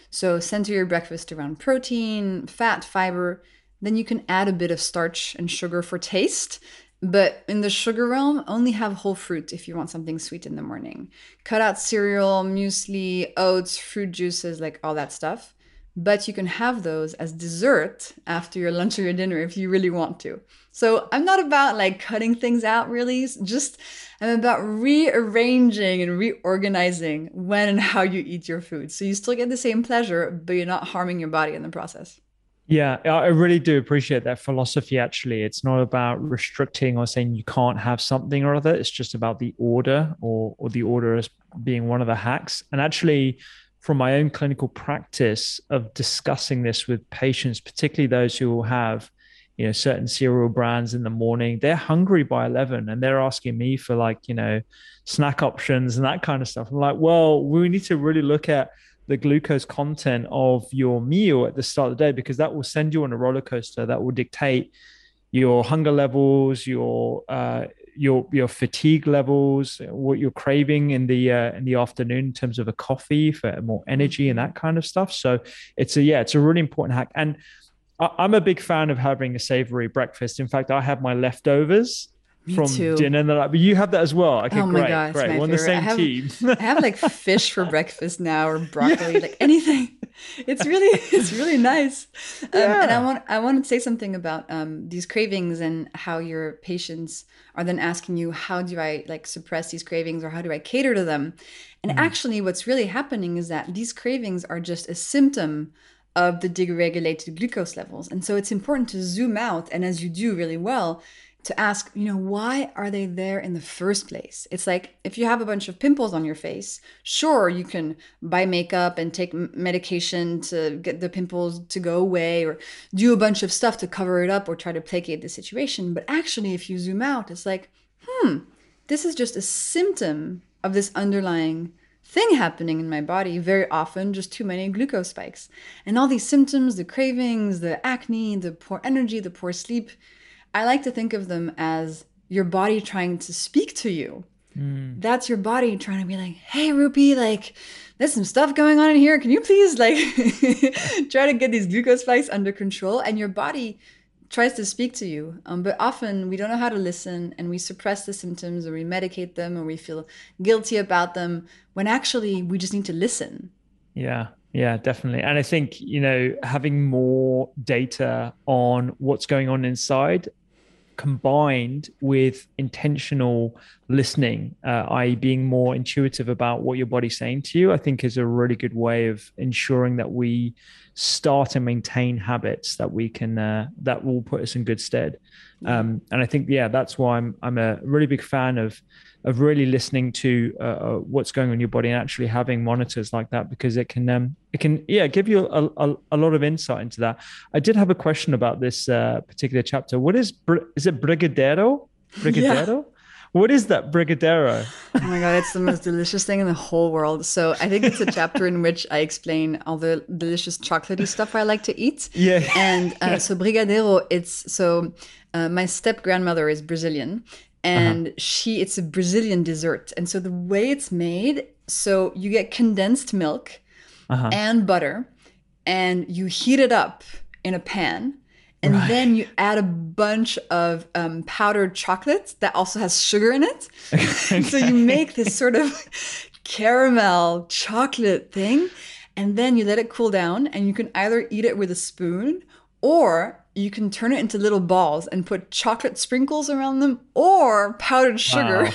So center your breakfast around protein, fat, fiber. Then you can add a bit of starch and sugar for taste. But in the sugar realm, only have whole fruit if you want something sweet in the morning. Cut out cereal, muesli, oats, fruit juices, like all that stuff. But you can have those as dessert after your lunch or your dinner if you really want to. So I'm not about like cutting things out really, just I'm about rearranging and reorganizing when and how you eat your food. So you still get the same pleasure, but you're not harming your body in the process. Yeah, I really do appreciate that philosophy. Actually, it's not about restricting or saying you can't have something or other. It's just about the order, or or the order as being one of the hacks. And actually, from my own clinical practice of discussing this with patients, particularly those who will have, you know, certain cereal brands in the morning, they're hungry by eleven, and they're asking me for like, you know, snack options and that kind of stuff. I'm like, well, we need to really look at the glucose content of your meal at the start of the day because that will send you on a roller coaster that will dictate your hunger levels your uh your your fatigue levels what you're craving in the uh, in the afternoon in terms of a coffee for more energy and that kind of stuff. So it's a yeah it's a really important hack. And I- i'm a big fan of having a savory breakfast. In fact i have my leftovers Me from too. dinner and like, but you have that as well okay Oh my great God, great my we're on the favorite. I same have- team I have like fish for breakfast now or broccoli, like anything. It's really it's really nice. Um, And I want I want to say something about um, these cravings and how your patients are then asking you how do I like suppress these cravings or how do I cater to them? And Mm. actually what's really happening is that these cravings are just a symptom of the deregulated glucose levels. And so it's important to zoom out and as you do really well to ask, you know, why are they there in the first place? It's like if you have a bunch of pimples on your face, sure, you can buy makeup and take medication to get the pimples to go away or do a bunch of stuff to cover it up or try to placate the situation. But actually, if you zoom out, it's like, hmm, this is just a symptom of this underlying thing happening in my body, very often just too many glucose spikes. And all these symptoms, the cravings, the acne, the poor energy, the poor sleep, I like to think of them as your body trying to speak to you. Mm. That's your body trying to be like, hey, Rupy, like, there's some stuff going on in here. Can you please, like, try to get these glucose spikes under control? And your body tries to speak to you. Um, but often we don't know how to listen and we suppress the symptoms or we medicate them or we feel guilty about them when actually we just need to listen. Yeah. Yeah, definitely. And I think, you know, having more data on what's going on inside combined with intentional listening, uh, i.e., being more intuitive about what your body's saying to you, I think is a really good way of ensuring that we start and maintain habits that we can uh, that will put us in good stead. Um, and I think, yeah, that's why I'm I'm a really big fan of of really listening to uh, uh, what's going on in your body and actually having monitors like that because it can um, it can yeah give you a, a, a, lot of insight into that. I did have a question about this uh, particular chapter. What is is it brigadeiro? Brigadeiro. Yeah. What is that brigadeiro? Oh my god, it's the most delicious thing in the whole world. So I think it's a chapter in which I explain all the delicious chocolatey stuff I like to eat. Yeah. And uh, so brigadeiro, it's so uh, my step grandmother is Brazilian, and uh-huh. she it's a Brazilian dessert. And so the way it's made, so you get condensed milk uh-huh. and butter, and you heat it up in a pan. And right. then you add a bunch of um, powdered chocolate that also has sugar in it. so you make this sort of caramel chocolate thing. And then you let it cool down, and you can either eat it with a spoon or you can turn it into little balls and put chocolate sprinkles around them or powdered sugar.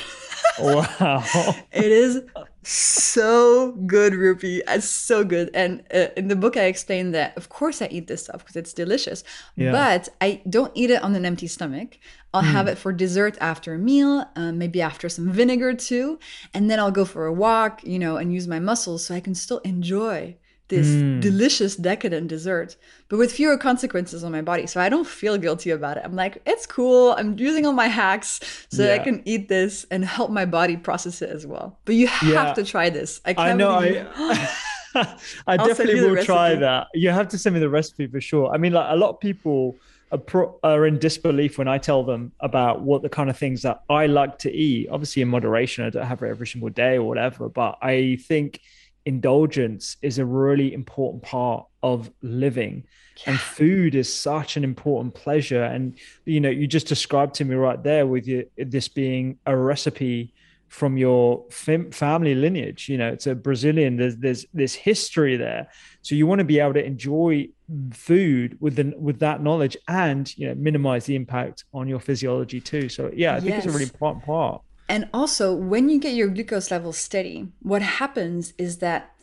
Wow. wow. it is so good, Rupy. It's so good. And uh, in the book, I explain that, of course, I eat this stuff because it's delicious, yeah. but I don't eat it on an empty stomach. I'll mm. have it for dessert after a meal, uh, maybe after some vinegar too. And then I'll go for a walk, you know, and use my muscles so I can still enjoy this mm. delicious decadent dessert, but with fewer consequences on my body. So I don't feel guilty about it. I'm like, it's cool. I'm using all my hacks so yeah. I can eat this and help my body process it as well. But you have yeah. to try this. I, can't. I know. I, I definitely will try that. You have to send me the recipe for sure. I mean, like a lot of people are, pro- are in disbelief when I tell them about what the kind of things that I like to eat. Obviously, in moderation, I don't have it every single day or whatever, but I think indulgence is a really important part of living. Yeah. and food is such an important pleasure. And you know you just described to me right there with you this being a recipe from your fam- family lineage you know it's a brazilian there's there's this history there. So you want to be able to enjoy food with the, with that knowledge and you know minimize the impact on your physiology too. So yeah i think yes. it's a really important part and also, when you get your glucose level steady, what happens is that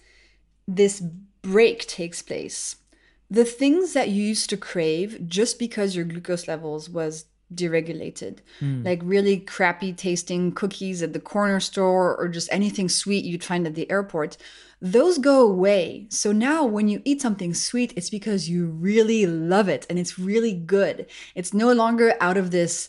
this break takes place. The things that you used to crave just because your glucose levels was deregulated, mm. like really crappy tasting cookies at the corner store or just anything sweet you'd find at the airport, those go away. So now when you eat something sweet, it's because you really love it and it's really good. It's no longer out of this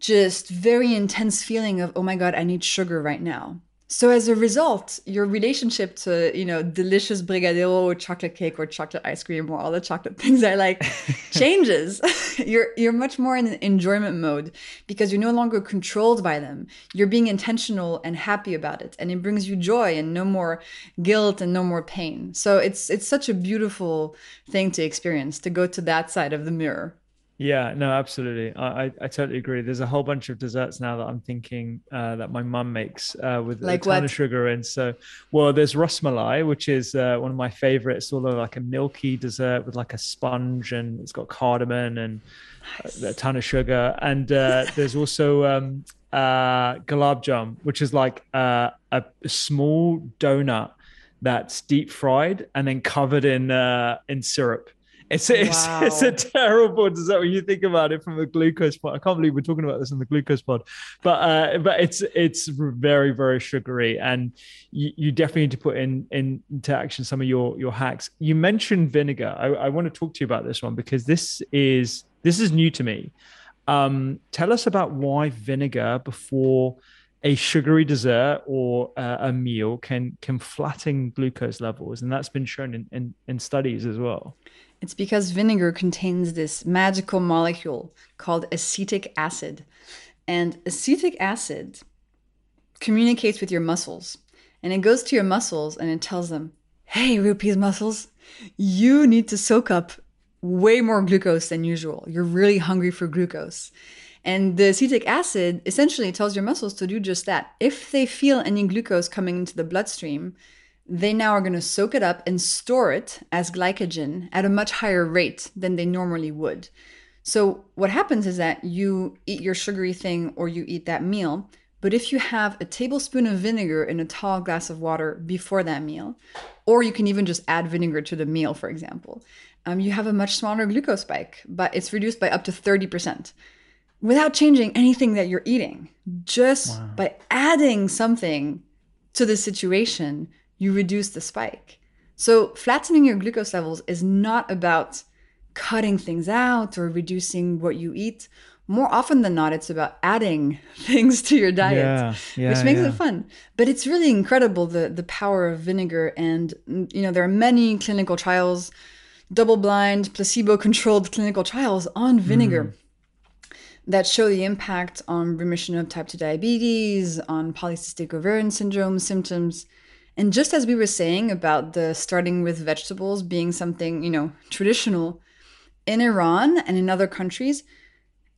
just very intense feeling of, oh my God, I need sugar right now. So as a result, your relationship to, you know, delicious brigadeiro or chocolate cake or chocolate ice cream or all the chocolate things I like changes. you're you're much more in an enjoyment mode because you're no longer controlled by them. You're being intentional and happy about it and it brings you joy and no more guilt and no more pain. So it's it's such a beautiful thing to experience to go to that side of the mirror. Yeah, no, absolutely. I, I, I, totally agree. There's a whole bunch of desserts now that I'm thinking uh, that my mum makes uh, with like a ton what? of sugar in. So, well, there's rasmalai, which is uh, one of my favorites, sort of like a milky dessert with like a sponge and it's got cardamom and nice. a ton of sugar. And uh, there's also um, uh, gulab jam, which is like uh, a small donut that's deep fried and then covered in in syrup it's a, wow. it's, it's, a terrible dessert when you think about it from a glucose pod. I can't believe we're talking about this on the glucose pod, but uh, but it's it's very very sugary, and you, you definitely need to put in, in into action some of your your hacks. You mentioned vinegar. I, I want to talk to you about this one because this is this is new to me. Um, tell us about why vinegar before a sugary dessert or uh, a meal can can flatten glucose levels, and that's been shown in, in, in studies as well. It's because vinegar contains this magical molecule called acetic acid. And acetic acid communicates with your muscles. And it goes to your muscles and it tells them, hey, Rupy's muscles, you need to soak up way more glucose than usual. You're really hungry for glucose. And the acetic acid essentially tells your muscles to do just that. If they feel any glucose coming into the bloodstream, they now are going to soak it up and store it as glycogen at a much higher rate than they normally would. So, what happens is that you eat your sugary thing or you eat that meal, but if you have a tablespoon of vinegar in a tall glass of water before that meal, or you can even just add vinegar to the meal, for example, um, you have a much smaller glucose spike, but it's reduced by up to 30% without changing anything that you're eating. Just wow. by adding something to the situation, you reduce the spike. So, flattening your glucose levels is not about cutting things out or reducing what you eat more often than not, it's about adding things to your diet, yeah, yeah, which makes yeah. it fun. But it's really incredible the the power of vinegar, and you know there are many clinical trials, double-blind, placebo-controlled clinical trials on vinegar. Mm. That show the impact on remission of type 2 diabetes, on polycystic ovarian syndrome symptoms. And just as we were saying about the starting with vegetables being something, you know, traditional in Iran and in other countries,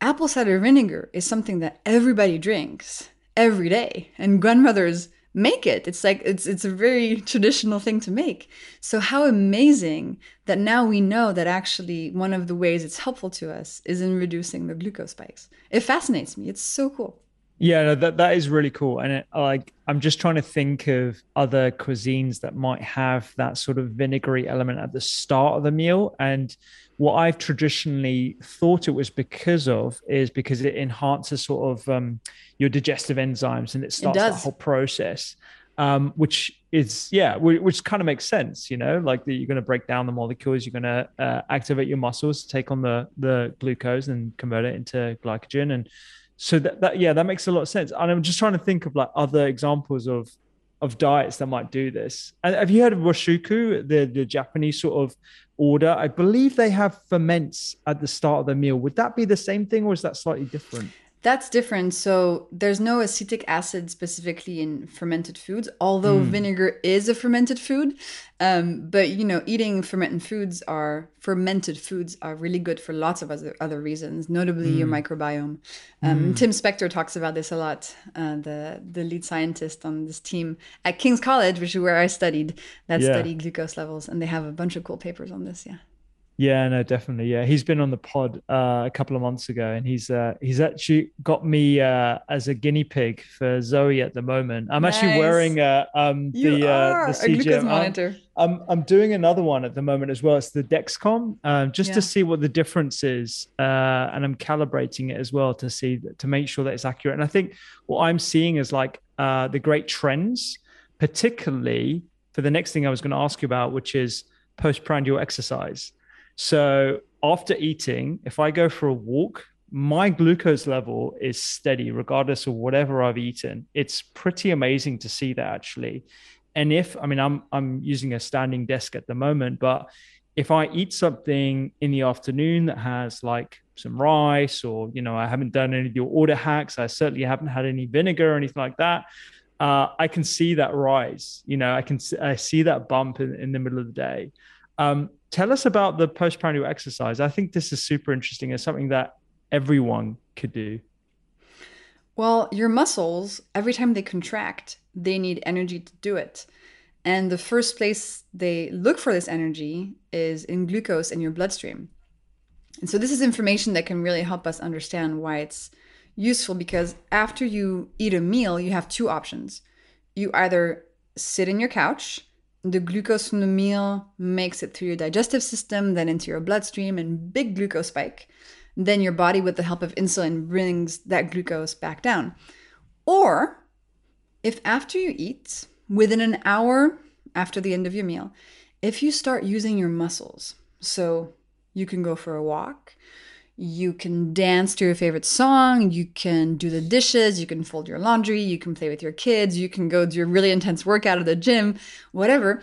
apple cider vinegar is something that everybody drinks every day and grandmothers make it. It's like it's it's a very traditional thing to make. So how amazing that now we know that actually one of the ways it's helpful to us is in reducing the glucose spikes. It fascinates me. It's so cool. Yeah, no, that that is really cool, and it, like I'm just trying to think of other cuisines that might have that sort of vinegary element at the start of the meal, and what I've traditionally thought it was because of is because it enhances sort of um, your digestive enzymes and it starts it the whole process. Um, which is yeah, which kind of makes sense, you know, like that you're going to break down the molecules, you're going to uh, activate your muscles to take on the the glucose and convert it into glycogen, and so that, that yeah, that makes a lot of sense. And I'm just trying to think of like other examples of of diets that might do this. And have you heard of washoku, the the Japanese sort of order. I believe they have ferments at the start of the meal. Would that be the same thing or is that slightly different? That's different. So there's no acetic acid specifically in fermented foods, although mm. vinegar is a fermented food. Um, but you know, eating fermented foods are fermented foods are really good for lots of other other reasons, notably mm. your hmm. microbiome. Um, mm. Tim Spector talks about this a lot. Uh, the the lead scientist on this team at King's College, which is where I studied, that yeah. study glucose levels, and they have a bunch of cool papers on this. Yeah. Yeah, no, definitely. Yeah, he's been on the pod uh, a couple of months ago, and he's uh, he's actually got me uh, as a guinea pig for Zoe at the moment. I'm nice. actually wearing uh, um, the uh, the CGM monitor. I'm, I'm doing another one at the moment as well. It's the Dexcom, um, just yeah. to see what the difference is, uh, and I'm calibrating it as well to see to make sure that it's accurate. And I think what I'm seeing is like uh, the great trends, particularly for the next thing I was going to ask you about, which is postprandial exercise. So after eating, if I go for a walk, my glucose level is steady regardless of whatever I've eaten. It's pretty amazing to see that actually. And if I mean I'm I'm using a standing desk at the moment, but if I eat something in the afternoon that has like some rice or you know I haven't done any of your order hacks, I certainly haven't had any vinegar or anything like that. Uh, I can see that rise. You know, I can I see that bump in, in the middle of the day. Um, tell us about the postprandial exercise. I think this is super interesting. It's something that everyone could do. Well, your muscles, every time they contract, they need energy to do it. And the first place they look for this energy is in glucose in your bloodstream. And so, this is information that can really help us understand why it's useful because after you eat a meal, you have two options. You either sit in your couch the glucose from the meal makes it through your digestive system, then into your bloodstream, and big glucose spike. Then your body, with the help of insulin, brings that glucose back down. Or if after you eat, within an hour after the end of your meal, if you start using your muscles, so you can go for a walk, You can dance to your favorite song. You can do the dishes. You can fold your laundry. You can play with your kids. You can go do a really intense workout at the gym, whatever.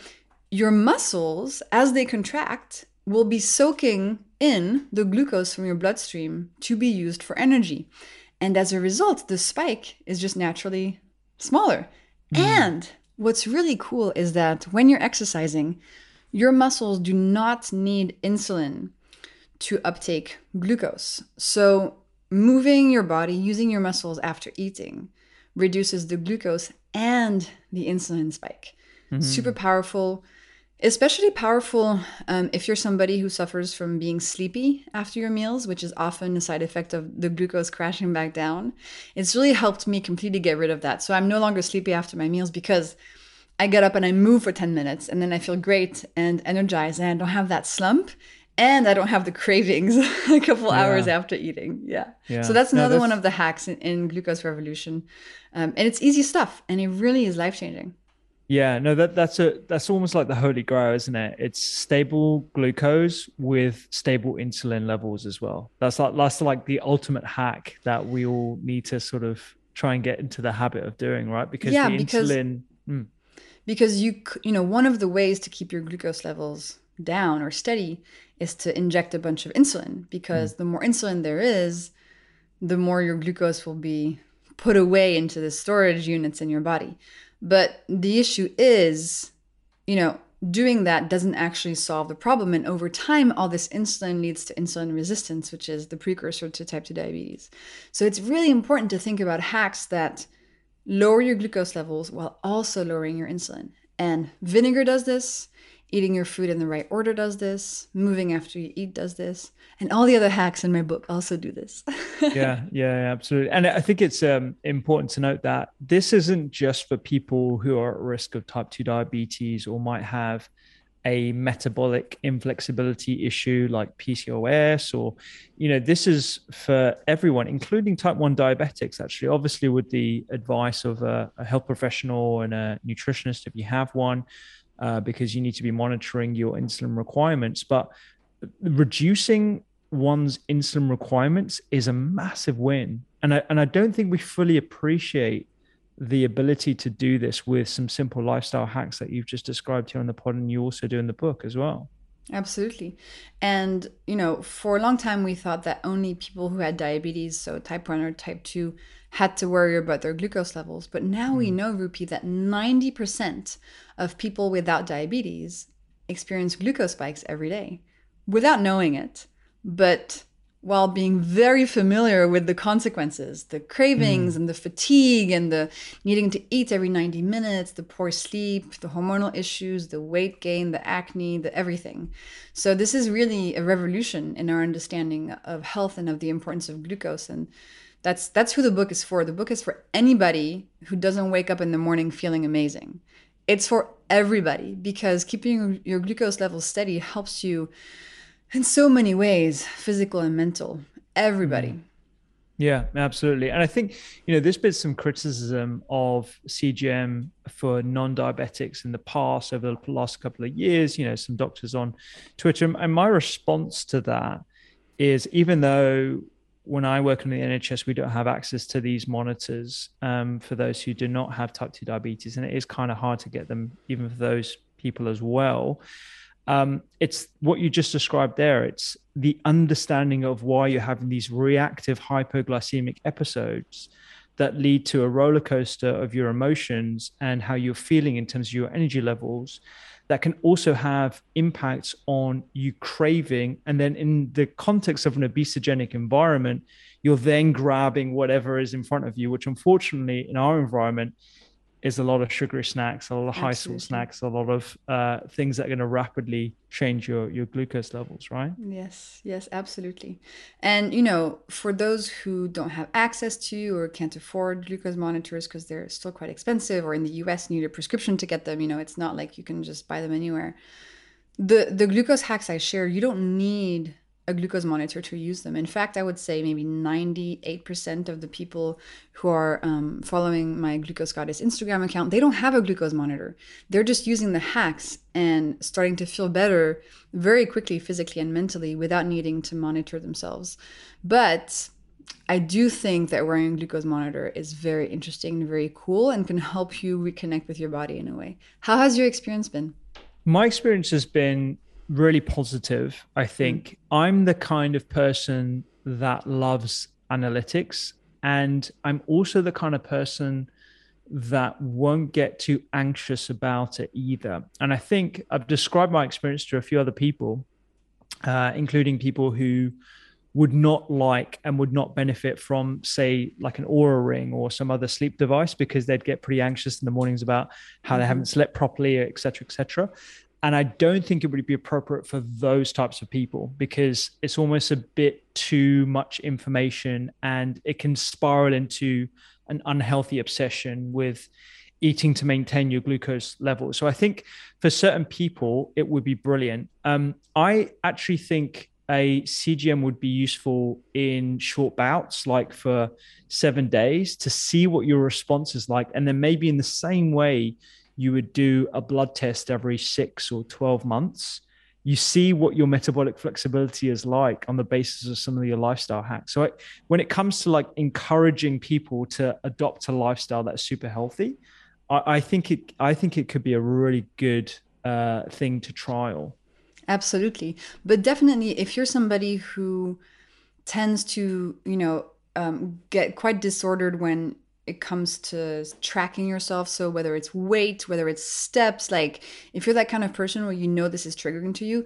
Your muscles, as they contract, will be soaking in the glucose from your bloodstream to be used for energy. And as a result, the spike is just naturally smaller. Mm. And what's really cool is that when you're exercising, your muscles do not need insulin to uptake glucose. So, moving your body, using your muscles after eating, reduces the glucose and the insulin spike. Mm-hmm. Super powerful, especially powerful um, if you're somebody who suffers from being sleepy after your meals, which is often a side effect of the glucose crashing back down. It's really helped me completely get rid of that. So, I'm no longer sleepy after my meals because I get up and I move for 10 minutes and then I feel great and energized and I don't have that slump and I don't have the cravings a couple yeah. hours after eating. Yeah. yeah. So that's another no, that's... one of the hacks in, in Glucose Revolution. Um, and it's easy stuff and it really is life changing. Yeah, no, that that's a that's almost like the holy grail, isn't it? It's stable glucose with stable insulin levels as well. That's like that's like the ultimate hack that we all need to sort of try and get into the habit of doing, right? Because yeah, the because, insulin mm. because you you know one of the ways to keep your glucose levels down or steady is to inject a bunch of insulin because mm. the more insulin there is, the more your glucose will be put away into the storage units in your body. But the issue is, you know, doing that doesn't actually solve the problem. And over time, all this insulin leads to insulin resistance, which is the precursor to type 2 diabetes. So it's really important to think about hacks that lower your glucose levels while also lowering your insulin. And vinegar does this, Eating your food in the right order does this. Moving after you eat does this. And all the other hacks in my book also do this. yeah, yeah, absolutely. And I think it's um, important to note that this isn't just for people who are at risk of type 2 diabetes or might have a metabolic inflexibility issue like PCOS or you know this is for everyone including type 1 diabetics actually obviously with the advice of a, a health professional and a nutritionist if you have one uh, because you need to be monitoring your insulin requirements. But reducing one's insulin requirements is a massive win. And I, and I don't think we fully appreciate the ability to do this with some simple lifestyle hacks that you've just described here on the pod and you also do in the book as well. Absolutely. And, you know, for a long time, we thought that only people who had diabetes, so type 1 or type 2, had to worry about their glucose levels. But now mm. we hmm. know, Rupy, that 90% of people without diabetes experience glucose spikes every day without knowing it. But while being very familiar with the consequences the cravings mm. and the fatigue and the needing to eat every 90 minutes the poor sleep the hormonal issues the weight gain the acne the everything. So this is really a revolution in our understanding of health and of the importance of glucose. And that's that's who the book is for. The book is for anybody who doesn't wake up in the morning feeling amazing. It's for everybody because keeping your glucose levels steady helps you in so many ways, physical and mental. Everybody. Mm. Yeah, absolutely. And I think, you know, there's been some criticism of CGM for non diabetics in the past over the last couple of years, you know, some doctors on Twitter. And my response to that is even though when I work in the NHS, we don't have access to these monitors um, for those who do not have type 2 diabetes. And it is kind of hard to get them, even for those people as well um, it's what you just described there. It's the understanding of why you're having these reactive hypoglycemic episodes that lead to a roller coaster of your emotions and how you're feeling in terms of your energy levels that can also have impacts on you craving and then in the context of an obesogenic environment you're then grabbing whatever is in front of you which unfortunately in our environment is a lot of sugary snacks, a lot of high salt snacks, a lot of uh, things that are going to rapidly change your your glucose levels, right? Yes, yes, absolutely. And you know, for those who don't have access to or can't afford glucose monitors because they're still quite expensive, or in the U.S. need a prescription to get them, you know, it's not like you can just buy them anywhere. The the glucose hacks I share, you don't need a glucose monitor to use them. In fact, I would say maybe 98% of the people who are um, following my Glucose Goddess Instagram account, they don't have a glucose monitor. They're just using the hacks and starting to feel better very quickly, physically and mentally, without needing to monitor themselves. But I do think that wearing a glucose monitor is very interesting and very cool and can help you reconnect with your body in a way. How has your experience been? My experience has been really positive. I think mm. I'm the kind of person that loves analytics, and I'm also the kind of person that won't get too anxious about it either. And I think I've described my experience to a few other people, uh, including people who would not like and would not benefit from, say, like an Oura ring or some other sleep device because they'd get pretty anxious in the mornings about how mm-hmm. they haven't slept properly, et cetera, et cetera. And I don't think it would be appropriate for those types of people because it's almost a bit too much information and it can spiral into an unhealthy obsession with eating to maintain your glucose level. So I think for certain people, it would be brilliant. Um, I actually think a CGM would be useful in short bouts, like for seven days, to see what your response is like. And then maybe in the same way you would do a blood test every six or 12 months, you see what your metabolic flexibility is like on the basis of some of your lifestyle hacks. So when it comes to like encouraging people to adopt a lifestyle that's super healthy, I, I think it I think it could be a really good uh, thing to trial. Absolutely. But definitely, if you're somebody who tends to, you know, um, get quite disordered when it comes to tracking yourself. So whether it's weight, whether it's steps, like if you're that kind of person where you know this is triggering to you,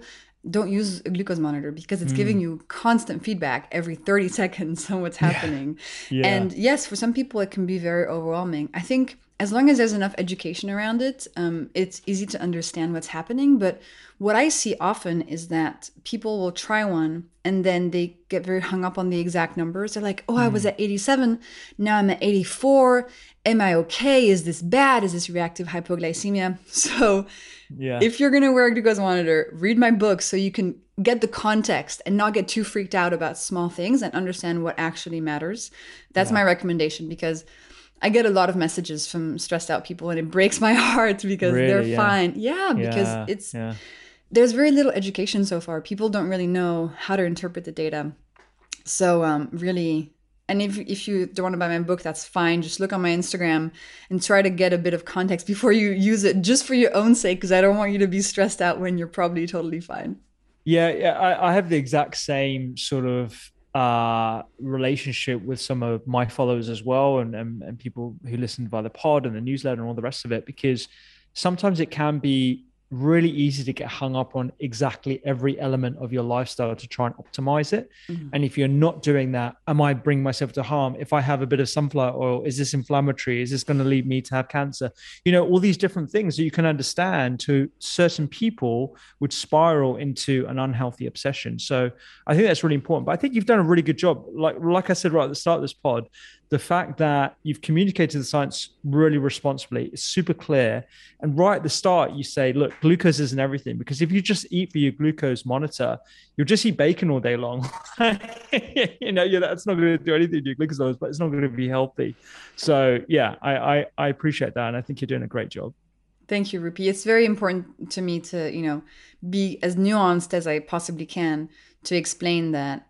don't use a glucose monitor because it's mm. giving you constant feedback every 30 seconds on what's happening. Yeah. Yeah. And yes, for some people it can be very overwhelming. I think as long as there's enough education around it, um, it's easy to understand what's happening. But what I see often is that people will try one and then they get very hung up on the exact numbers. They're like, oh, I was hmm. at 87, now I'm at 84. Am I okay? Is this bad? Is this reactive hypoglycemia? So, yeah. if you're going to wear a glucose monitor, read my book so you can get the context and not get too freaked out about small things and understand what actually matters. That's yeah. my recommendation because I get a lot of messages from stressed out people and it breaks my heart because really, they're yeah. fine. Yeah, because yeah, it's there's very little education so far. People don't really know how to interpret the data. So um, really and if if you don't want to buy my book, that's fine. Just look on my Instagram and try to get a bit of context before you use it, just for your own sake, because I don't want you to be stressed out when you're probably totally fine. Yeah, yeah, I, I have the exact same sort of uh, relationship with some of my followers as well and, and, and people who listen via the pod and the newsletter and all the rest of it because sometimes it can be really easy to get hung up on exactly every element of your lifestyle to try and optimize it. Mm-hmm. And if you're not doing that, am I bringing myself to harm? If I have a bit of sunflower oil, is this inflammatory? Is this going to lead me to have cancer? You know, all these different things that you can understand to certain people would spiral into an unhealthy obsession. So I think that's really important. But I think you've done a really good job. Like, like I said right at the start of this pod, the fact that you've communicated the science really responsibly is super clear. And right at the start, you say, look, glucose isn't everything. Because if you just eat for your glucose monitor, you'll just eat bacon all day long. you know, yeah, that's not going to do anything to your glucose levels, but it's not going to be healthy. So yeah, I, I, I appreciate that. And I think you're doing a great job. Thank you, Rupy. It's very important to me to, you know, be as nuanced as I possibly can to explain that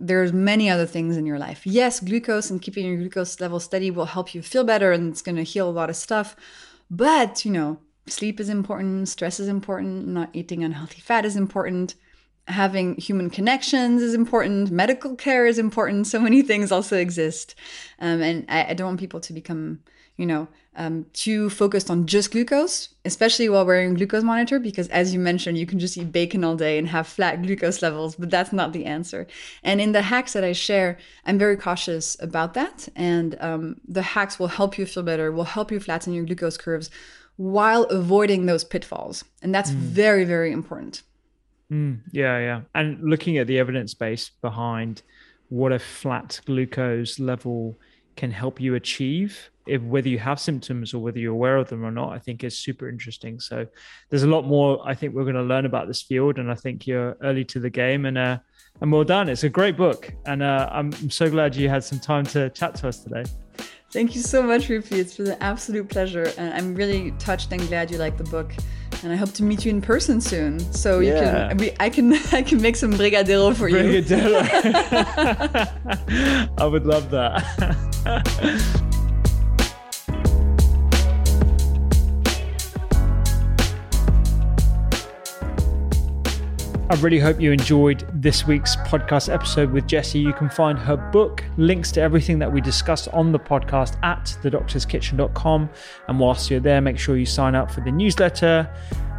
there's many other things in your life. Yes, glucose and keeping your glucose level steady will help you feel better and it's going to heal a lot of stuff. But, you know, sleep is important, stress is important, not eating unhealthy fat is important, having human connections is important, medical care is important. So many things also exist. Um, and I, I don't want people to become you know, um, too focused on just glucose, especially while wearing a glucose monitor, because as you mentioned, you can just eat bacon all day and have flat glucose levels, but that's not the answer. And in the hacks that I share, I'm very cautious about that. And um, the hacks will help you feel better, will help you flatten your glucose curves while avoiding those pitfalls. And that's mm. very, very important. Mm, yeah, yeah. And looking at the evidence base behind what a flat glucose level can help you achieve if whether you have symptoms or whether you're aware of them or not i think is super interesting so there's a lot more i think we're going to learn about this field and i think you're early to the game and uh, And well done. It's a great book. And uh, I'm, I'm so glad you had some time to chat to us today. Thank you so much, Rupy. It's been an absolute pleasure. And I'm really touched and glad you like the book. And I hope to meet you in person soon. So you Yeah. can we, I can I can make some brigadeiro for you. Brigadero. I would love that. I really hope you enjoyed this week's podcast episode with Jessie. You can find her book, links to everything that we discussed on the podcast at thedoctorskitchen.com. And whilst you're there, make sure you sign up for the newsletter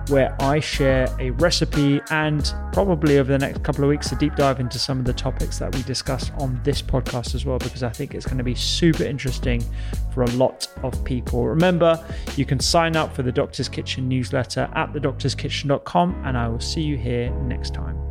where I share a recipe and probably over the next couple of weeks a deep dive into some of the topics that we discussed on this podcast as well, because I think it's going to be super interesting for a lot of people. Remember, you can sign up for the Doctor's Kitchen newsletter at thedoctorskitchen.com, and I will see you here next time.